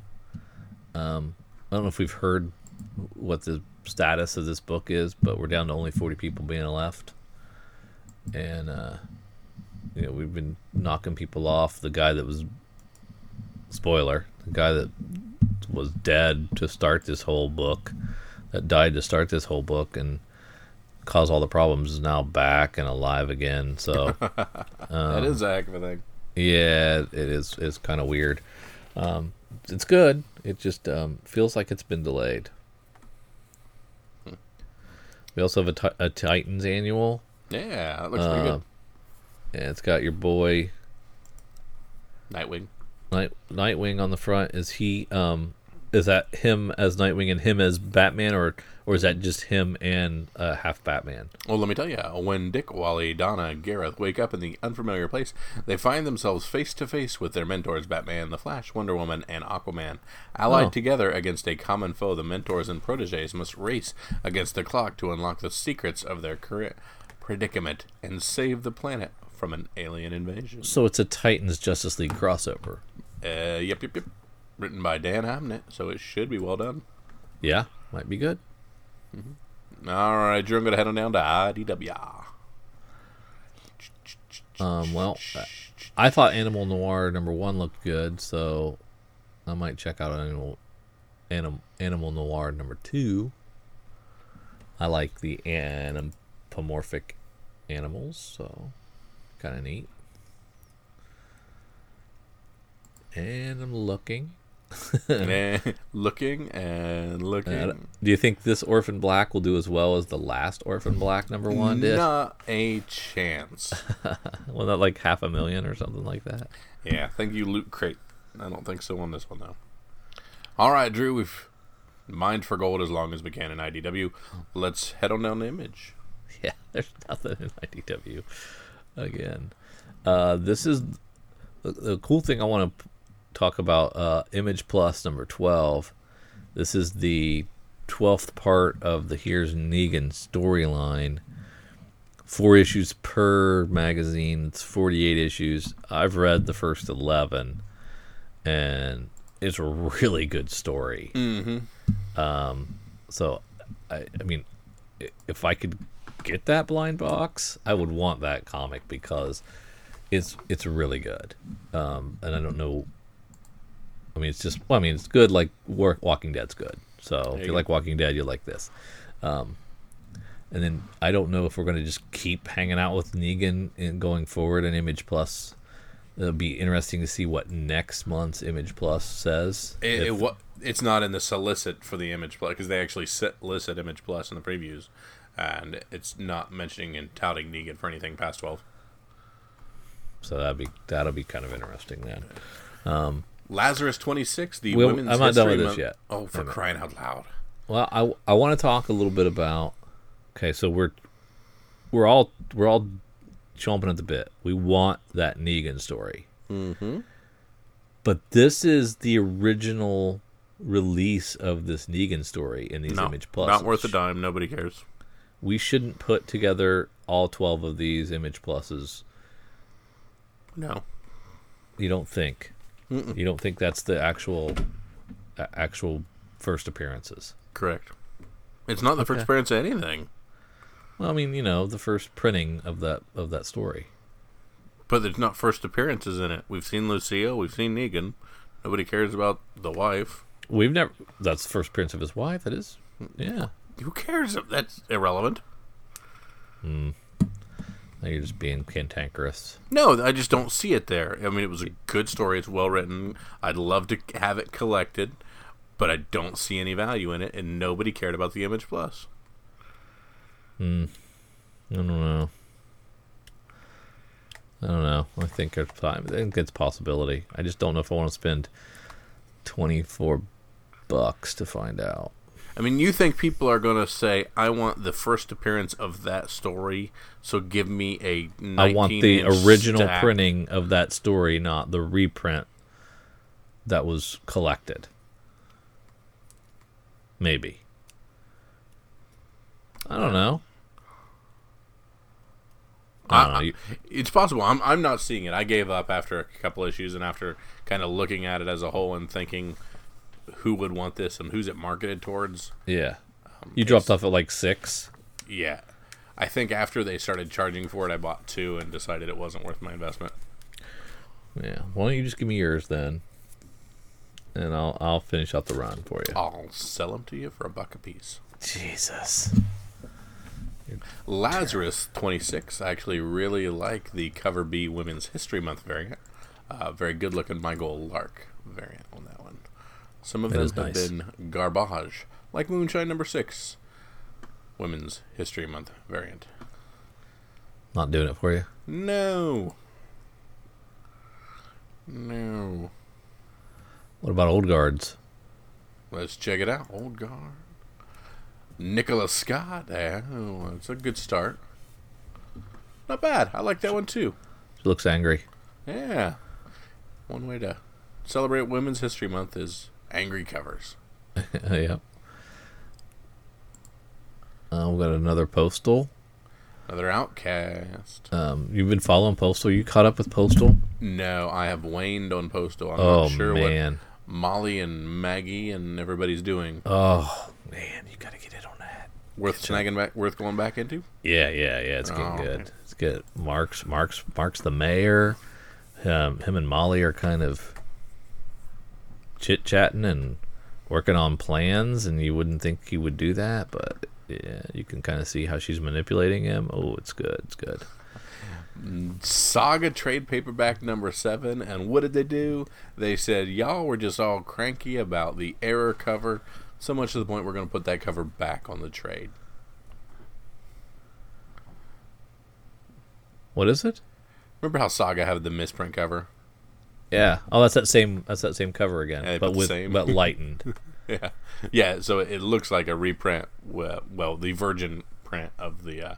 Um, I don't know if we've heard what the status of this book is, but we're down to only 40 people being left. And, uh, you know, we've been knocking people off. The guy that was, spoiler, the guy that was dead to start this whole book, that died to start this whole book and caused all the problems, is now back and alive again. So. that is a heck of a thing. Yeah, it is. It's kind of weird. Um, it's good. It just um, feels like it's been delayed. We also have a, a Titans annual, Yeah, that looks pretty Uh, good. and it's got your boy Nightwing. Night Nightwing on the front. Is he? Um, is that him as Nightwing and him as Batman, or or is that just him and uh, half Batman? Well, let me tell you, when Dick, Wally, Donna, and Garth wake up in the unfamiliar place, they find themselves face to face with their mentors Batman, The Flash, Wonder Woman, and Aquaman. Allied Oh. together against a common foe, the mentors and proteges must race against the clock to unlock the secrets of their current predicament and save the planet from an alien invasion. So it's a Titans Justice League crossover. Uh, yep, yep, yep. Written by Dan Abnett, so it should be well done. Yeah, might be good. All right, Drew, I'm going to head on down to IDW. Um, well, I thought Animal Noir number one looked good, so I might check out Animal Anim, Animal Noir number two. I like the anthropomorphic animals, so kind of neat. And I'm looking. looking and looking. Uh, do you think this Orphan Black will do as well as the last Orphan Black number one did? Not a chance. Well, not like half a million or something like that. yeah, thank you, Loot Crate. I don't think so on this one, though. All right, Drew, we've mined for gold as long as we can in IDW. Let's head on down to Image. Yeah, there's nothing in IDW again. Uh, this is the, the cool thing I want to talk about. Uh, Image Plus number twelve. This is the twelfth part of the Here's Negan storyline. Four issues per magazine. It's forty-eight issues. I've read the first eleven, and it's a really good story. Mm-hmm. Um, so, I, I mean, if I could get that blind box, I would want that comic because it's it's really good. Um, and I don't know. I mean, it's just. Well, I mean, it's good. Like War- Walking Dead's good. So if you like Walking Dead, you like this. Um, and then I don't know if we're going to just keep hanging out with Negan and going forward in Image Plus. It'll be interesting to see what next month's Image Plus says. It, If- it, wa- it's not in the solicit for the Image Plus because they actually solicit Image Plus in the previews, and it's not mentioning and touting Negan for anything past twelve. so that'll be that'll be kind of interesting then. Lazarus twenty six, the Well, women's I'm not done with this month- yet. Oh, for crying out loud! Well, I, I want to talk a little bit about. Okay, so we're we're all we're all chomping at the bit. We want that Negan story. Mm-hmm. But this is the original release of this Negan story in these No, Image Plus. not worth a dime. Nobody cares. We shouldn't put together all twelve of these Image Pluses. No, You don't think? You don't think that's the actual a- actual first appearances? correct. It's not the first Okay. appearance of anything, Well, I mean, you know, the first printing of that of that story. but there's not first appearances in it. We've seen Lucille, we've seen Negan. Nobody cares about the wife. We've never. That's the first appearance of his wife. That is. Yeah. Who cares? That's irrelevant. Now you're just being cantankerous. No, I just don't see it there. I mean, it was a good story. It's well written. I'd love to have it collected, but I don't see any value in it, and nobody cared about the Image Plus. Hmm. I don't know. I don't know. I think it's time. I think it's a possibility. I just don't know if I want to spend twenty four bucks to find out. I mean, you think people are going to say, "I want the first appearance of that story," so give me a. I want the original stack. printing of that story, not the reprint that was collected. Maybe. I don't know. I don't know. I- It's possible. I'm I'm not seeing it. I gave up after a couple issues and after kind of looking at it as a whole and thinking, who would want this and who's it marketed towards? yeah. You dropped off at like six. Yeah. I think after they started charging for it, I bought two and decided it wasn't worth my investment. Yeah. Why don't you just give me yours then? And I'll I'll finish out the run for you. I'll sell them to you for a buck a piece. Jesus. Lazarus 26. I actually really like the Cover B Women's History Month variant. Uh, very good looking Michael Lark variant on that one. Some of That them have nice. been garbage, like Moonshine number 6. Women's History Month variant. Not doing it for you. No. No. What about old guards? Let's check it out. Old guard. Nicholas Scott. Yeah, oh, it's a good start. Not bad. I like that one too. She looks angry. Yeah. One way to celebrate Women's History Month is angry covers. yep. Uh, we got another postal. Another Outcast. Um, you've been following postal. You caught up with postal? No, I have waned on Postal. I'm oh not sure man. what Molly and Maggie and everybody's doing. Oh man, you gotta get in on that. Worth snagging back. Worth going back into. Yeah, yeah, yeah. It's getting Oh, good. It's good. Mark's Mark's Mark's the mayor. Um, him and Molly are kind of chit chatting and working on plans, and you wouldn't think he would do that, but yeah, you can kind of see how she's manipulating him. Oh, it's good. It's good. Saga trade paperback number seven, and what did they do? They said y'all were just all cranky about the error cover, so much to the point we're going to put that cover back on the trade. What is it? Remember how Saga had the misprint cover? Yeah. Oh, that's that same. That's that same cover again, Yeah, but with same. but lightened. Yeah, yeah. So it looks like a reprint. Well, well the virgin print of the uh,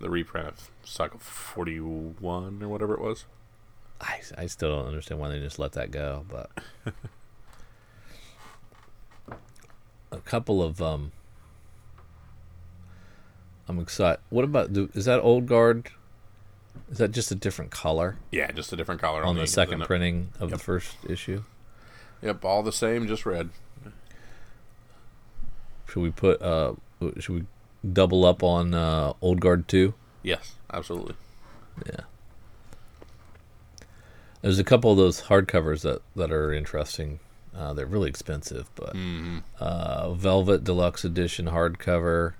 the reprint of Saga forty one or whatever it was. I I still don't understand why they just let that go, but a couple of um. I'm excited. What about do, is that old guard? Is that just a different color Yeah, just a different color on the second the- printing of Yep. the first issue? Yep, all the same, just red. Should we put uh? Should we double up on uh, old guard two? Yes, absolutely. Yeah. There's a couple of those hardcovers that, that are interesting. Uh, they're really expensive, but Mm-hmm. uh, Velvet Deluxe Edition hardcover.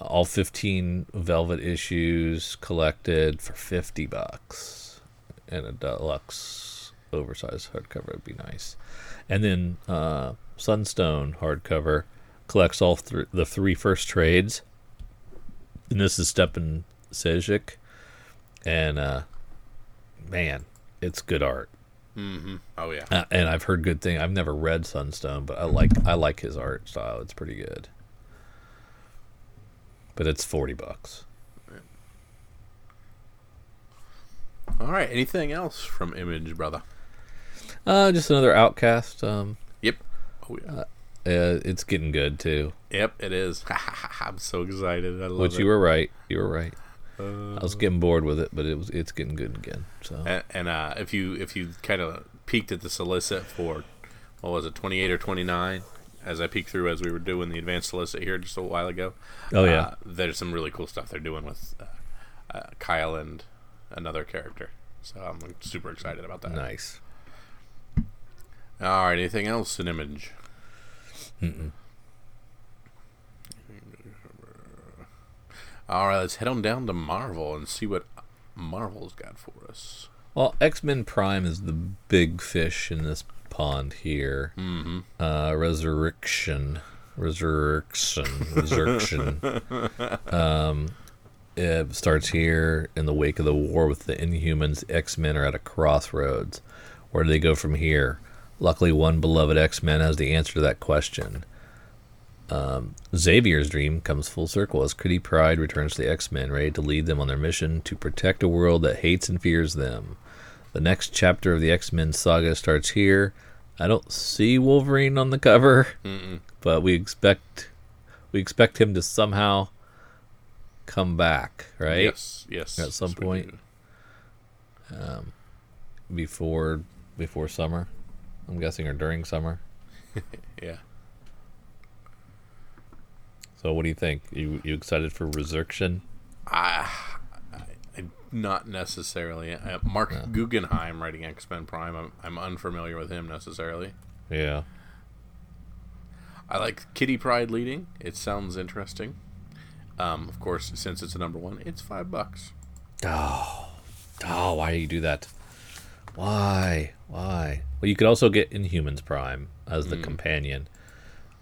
All 15 Velvet issues collected for 50 bucks, and a deluxe oversized hardcover would be nice. And then uh, Sunstone hardcover collects all th- the three first trades. And this is Stjepan Sejic. And uh, man, it's good art. Mm-hmm. Oh yeah. Uh, and I've heard good thing. I've never read Sunstone, but I like I like his art style. It's pretty good. But it's forty bucks. All right. Anything else from Image, brother? Uh, just another Outcast. Um, Yep. Oh yeah. uh, it's getting good too. yep. It is. I'm so excited. I love Which it. you were right. You were right. Uh, I was getting bored with it, but it was it's getting good again. So and, and uh, if you if you kind of peeked at the solicit for what was it 28 or 29 as i peeked through as we were doing the advanced solicit here just a while ago. Oh, yeah. uh, there's some really cool stuff they're doing with uh, uh, kyle and another character. So i'm super excited about that. Nice. all right anything else in image? All right let's head on down to marvel and see what marvel's got for us. Well, X Men Prime is the big fish in this pond here. Mm-hmm. Uh, Resurrection, Resurrection, Resurrection. um, it starts here in the wake of the war with the Inhumans. X Men are at a crossroads. Where do they go from here? Luckily, one beloved X Men has the answer to that question. Um, Xavier's dream comes full circle as Kitty Pryde returns to the X Men, ready to lead them on their mission to protect a world that hates and fears them. The next chapter of the X Men saga starts here. I don't see Wolverine on the cover, but we expect we expect him to somehow come back, right? yes yes At some point. do. Before before summer, I'm guessing, or during summer. yeah So, what do you think? You you excited for Resurrection? I, I not necessarily. Uh, Marc Guggenheim writing X Men Prime. I'm, I'm unfamiliar with him necessarily. Yeah. I like Kitty Pryde leading. It sounds interesting. Um, of course, since it's a number one, it's five bucks. Oh, oh, why do you do that? Why? Why? Well, you could also get Inhumans Prime as the companion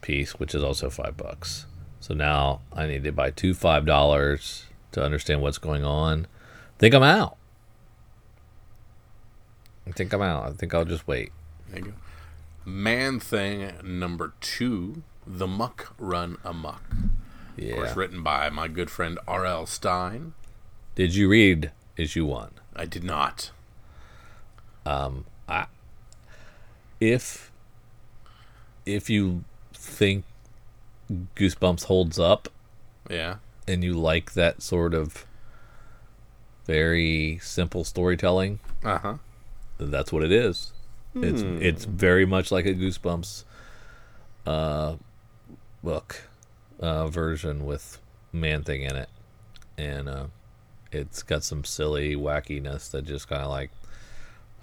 piece, which is also five bucks. So now I need to buy two five dollars to understand what's going on. Think I'm out. I think I'm out. I think I'll just wait. There you go. Man Thing number two, The Muck Run Amok. Of course, Yeah. written by my good friend R.L. Stine. Did you read issue one? I did not. Um, I, If if you think Goosebumps holds up, Yeah. and you like that sort of very simple storytelling, Uh huh. that's what it is. It's it's very much like a Goosebumps uh, book uh, version with Man Thing in it, and uh, it's got some silly wackiness that just kind of like,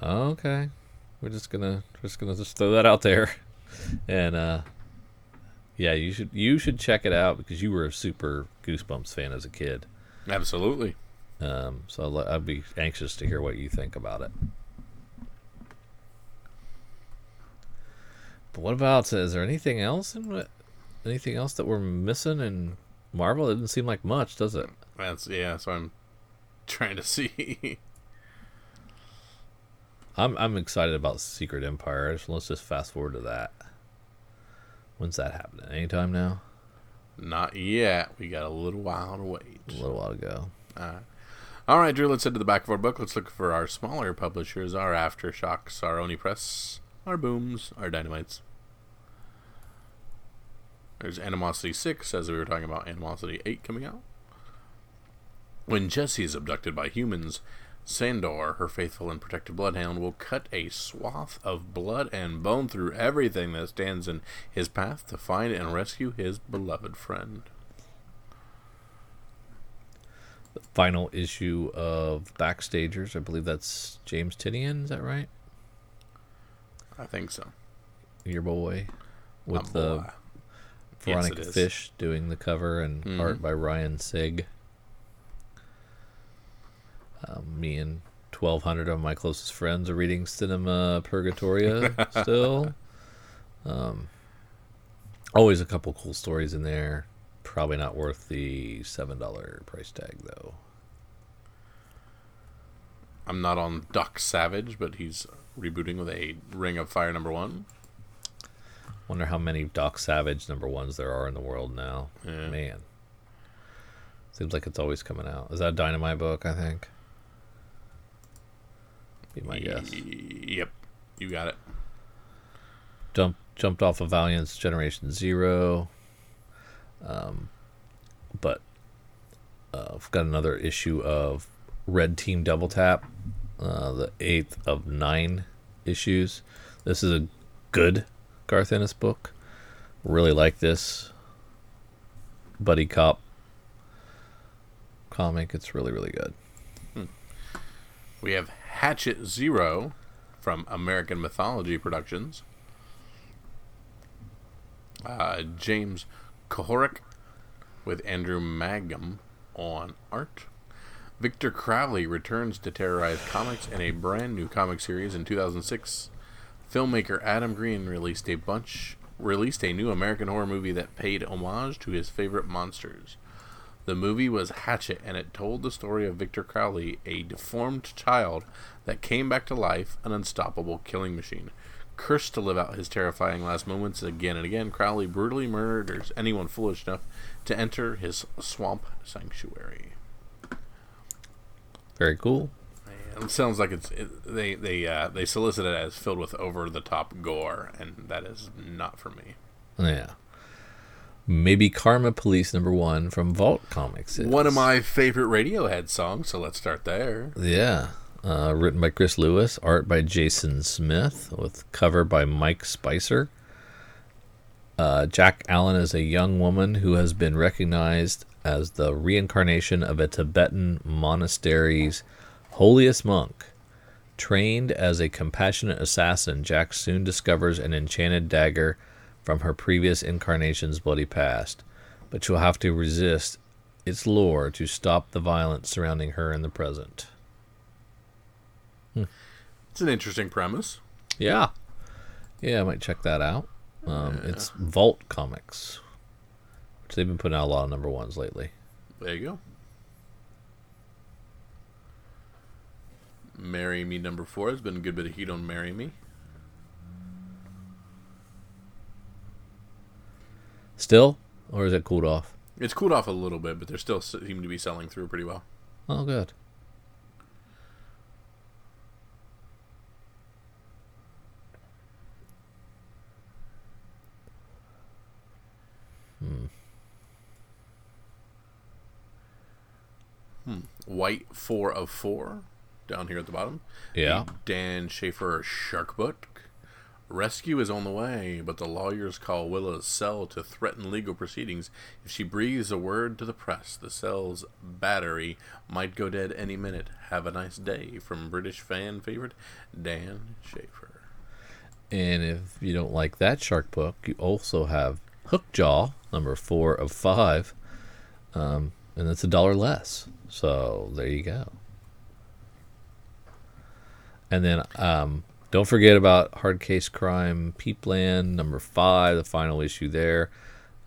oh, okay, we're just gonna just gonna just throw that out there, and uh, yeah, you should you should check it out because you were a super Goosebumps fan as a kid. Absolutely. Um, so I'd, be anxious to hear what you think about it. But what about? Is there anything else in? Anything else that we're missing in Marvel? It doesn't seem like much, does it? That's yeah. So I'm trying to see. I'm I'm excited about Secret Empire. So let's just fast forward to that. When's that happening? Anytime now? Not yet. We got a little while to wait. A little while ago. All right, Drew. Let's head to the back of our book. Let's look for our smaller publishers, our aftershocks, our Oni Press, our booms, our dynamites. There's Animosity Six, as we were talking about Animosity Eight coming out. When Jessie is abducted by humans, Sandor, her faithful and protective bloodhound, will cut a swath of blood and bone through everything that stands in his path to find and rescue his beloved friend. Final issue of Backstagers. I believe that's James Tynion. Is that right? I think so. Your boy with My the boy. Veronica is. Fish doing the cover and Mhm. art by Rian Sygh. Um, me and 1,200 of my closest friends are reading Cinema Purgatoria still. Um, always a couple cool stories in there. Probably not worth the $7 price tag, though. I'm not on Doc Savage, but he's rebooting with a Ring of Fire number one. Wonder how many Doc Savage number ones there are in the world now. Yeah. Man. Seems like it's always coming out. Is that a Dynamite book, I think? Be my guess. Yep, you got it. Jump, jumped off of Valiant's Generation Zero. Um, but uh, I've got another issue of Red Team Double Tap, uh, the eighth of nine issues. This is a good Garth Ennis book. Really like this buddy cop comic. It's really really good. We have Hatchet Zero from American Mythology Productions. Uh, James Kuhoric with Andrew Mangum on art. Victor Crowley returns to terrorize comics in a brand new comic series in 2006. Filmmaker Adam Green released a bunch released a new American horror movie that paid homage to his favorite monsters. The movie was Hatchet, and it told the story of Victor Crowley, a deformed child that came back to life, an unstoppable killing machine. Cursed to live out his terrifying last moments again and again, Crowley brutally murders anyone foolish enough to enter his swamp sanctuary. Very cool. It sounds like it's it, they they uh, they solicit it as filled with over the top gore, and that is not for me. Yeah. Maybe Karma Police number one from Vault Comics. is. One of my favorite Radiohead songs, so let's start there. Yeah. Uh, written by Chris Lewis, art by Jason Smith, with cover by Mike Spicer. Uh, Jack Allen is a young woman who has been recognized as the reincarnation of a Tibetan monastery's holiest monk. Trained as a compassionate assassin, Jack soon discovers an enchanted dagger from her previous incarnation's bloody past, but she'll have to resist its lure to stop the violence surrounding her in the present. It's an interesting premise. Yeah. Yeah, I might check that out. Um, It's Vault Comics, which they've been putting out a lot of number ones lately. There you go. Marry Me number four has been a good bit of heat on Marry Me. Still? Or is it cooled off? It's cooled off a little bit, but they're still seem to be selling through pretty well. Oh, good. White four of four down here at the bottom. Yeah. Dan Schaefer shark book. Rescue is on the way, but the lawyers call Willa's cell to threaten legal proceedings if she breathes a word to the press. The cell's battery might go dead any minute. Have a nice day from British fan favorite Dan Schaefer. And if you don't like that shark book, you also have Hookjaw, number four of five. Um, and that's a dollar less. So there you go. And then um, don't forget about Hard Case Crime Peepland, number five, the final issue there.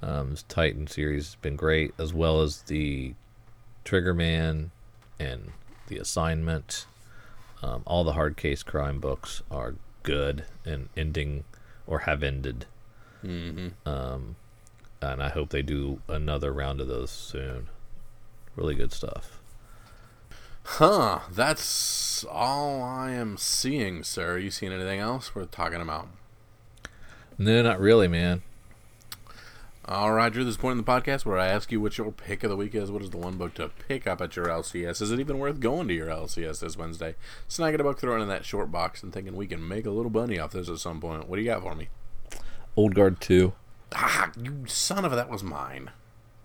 Um, this Titan series has been great, as well as the Triggerman and the Assignment. Um, all the Hard Case Crime books are good and ending or have ended. Mm-hmm. Um, and I hope they do another round of those soon. Really good stuff. Huh, that's all I am seeing, sir. You seen anything else worth talking about? No, not really, man. All right, Drew, this point in the podcast where I ask you what your pick of the week is. What is the one book to pick up at your LCS? Is it even worth going to your LCS this Wednesday? Snagging a book, throwing in that short box, and thinking we can make a little money off this at some point. What do you got for me? Old Guard 2. Ah, you son of a, that was mine.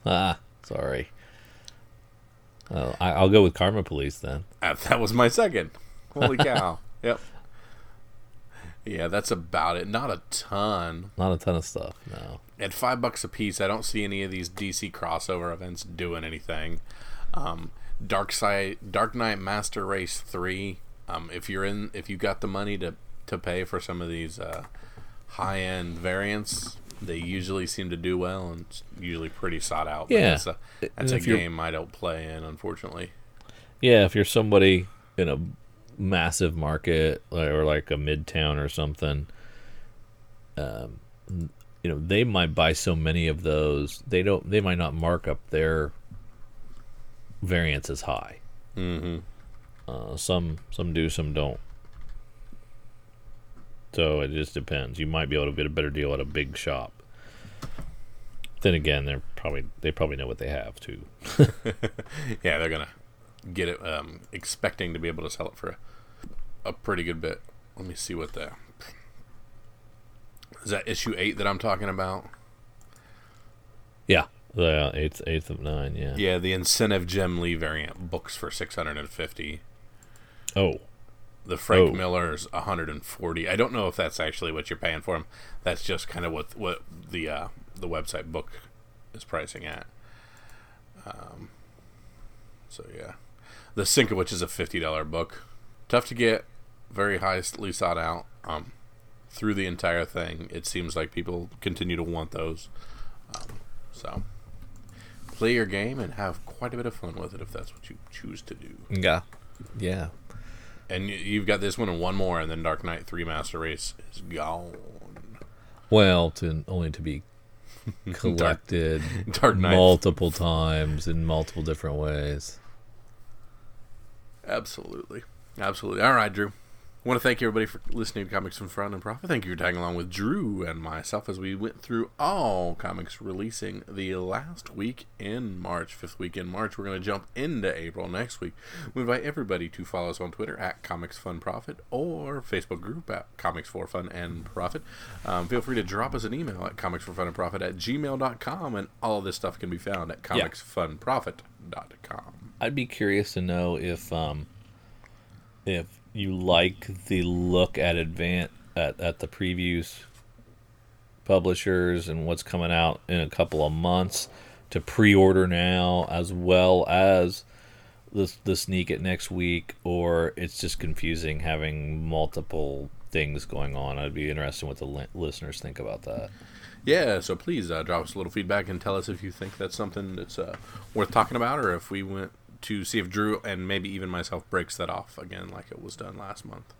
Ah, sorry. Well, I, I'll go with Karma Police then. Uh, that was my second. Holy cow. yep. Yeah, that's about it. Not a ton. Not a ton of stuff. No. At five bucks a piece, I don't see any of these DC crossover events doing anything. Um, Dark Side, Dark Knight Master Race three. Um, if you're in, if you got the money to to pay for some of these uh, high end variants, they usually seem to do well and it's usually pretty sought out. Yeah. that's a, that's a game I don't play in, unfortunately. Yeah, if you're somebody in a massive market or like a midtown or something, um, you know, they might buy so many of those. They don't. They might not mark up their variance as high. Mm-hmm. Uh, some some do, some don't. So it just depends. You might be able to get a better deal at a big shop. Then again, they're probably they probably know what they have too. Yeah, they're gonna get it, um, expecting to be able to sell it for a, a pretty good bit. Let me see what the is that issue eight that I'm talking about. Yeah, the eighth eighth of nine. Yeah. Yeah, the incentive Jim Lee variant books for six hundred and fifty. Oh, The Frank Oh. Miller's one hundred and forty. I don't know if that's actually what you're paying for them. That's just kind of what what the uh, the website book is pricing at. Um, so yeah, the Sink which is a fifty dollar book. Tough to get, very highly sought out. Um, through the entire thing, it seems like people continue to want those. Um, so play your game and have quite a bit of fun with it if that's what you choose to do. yeah, yeah. And you've got this one and one more, and then Dark Knight Three Master Race is gone. Well, to only to be collected Dark Knight, multiple times in multiple different ways. absolutely, absolutely. All right, Drew. I want to thank everybody for listening to Comics for Fun and Profit. Thank you for tagging along with Drew and myself as we went through all comics releasing the last week in March, fifth week in March. We're going to jump into April next week. We invite everybody to follow us on Twitter at Comics Fun Profit or Facebook group at Comics for Fun and Profit. Um, feel free to drop us an email at Comics for Fun and Profit at gmail.com, and all of this stuff can be found at comicsfunprofit.com. I'd be curious to know if um if you like the look at advance at, at the previews publishers and what's coming out in a couple of months to pre-order now as well as the the sneak it next week or it's just confusing having multiple things going on. I'd be interested in what the li- listeners think about that. Yeah, so please uh, drop us a little feedback and tell us if you think that's something that's uh, worth talking about, or if we went to see if Drew and maybe even myself breaks that off again, like it was done last month.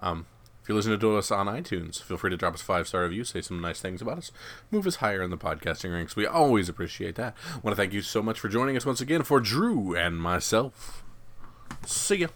Um, if you're listening to us on iTunes, feel free to drop us a five star review, say some nice things about us, move us higher in the podcasting ranks. We always appreciate that. I want to thank you so much for joining us once again for Drew and myself. See ya.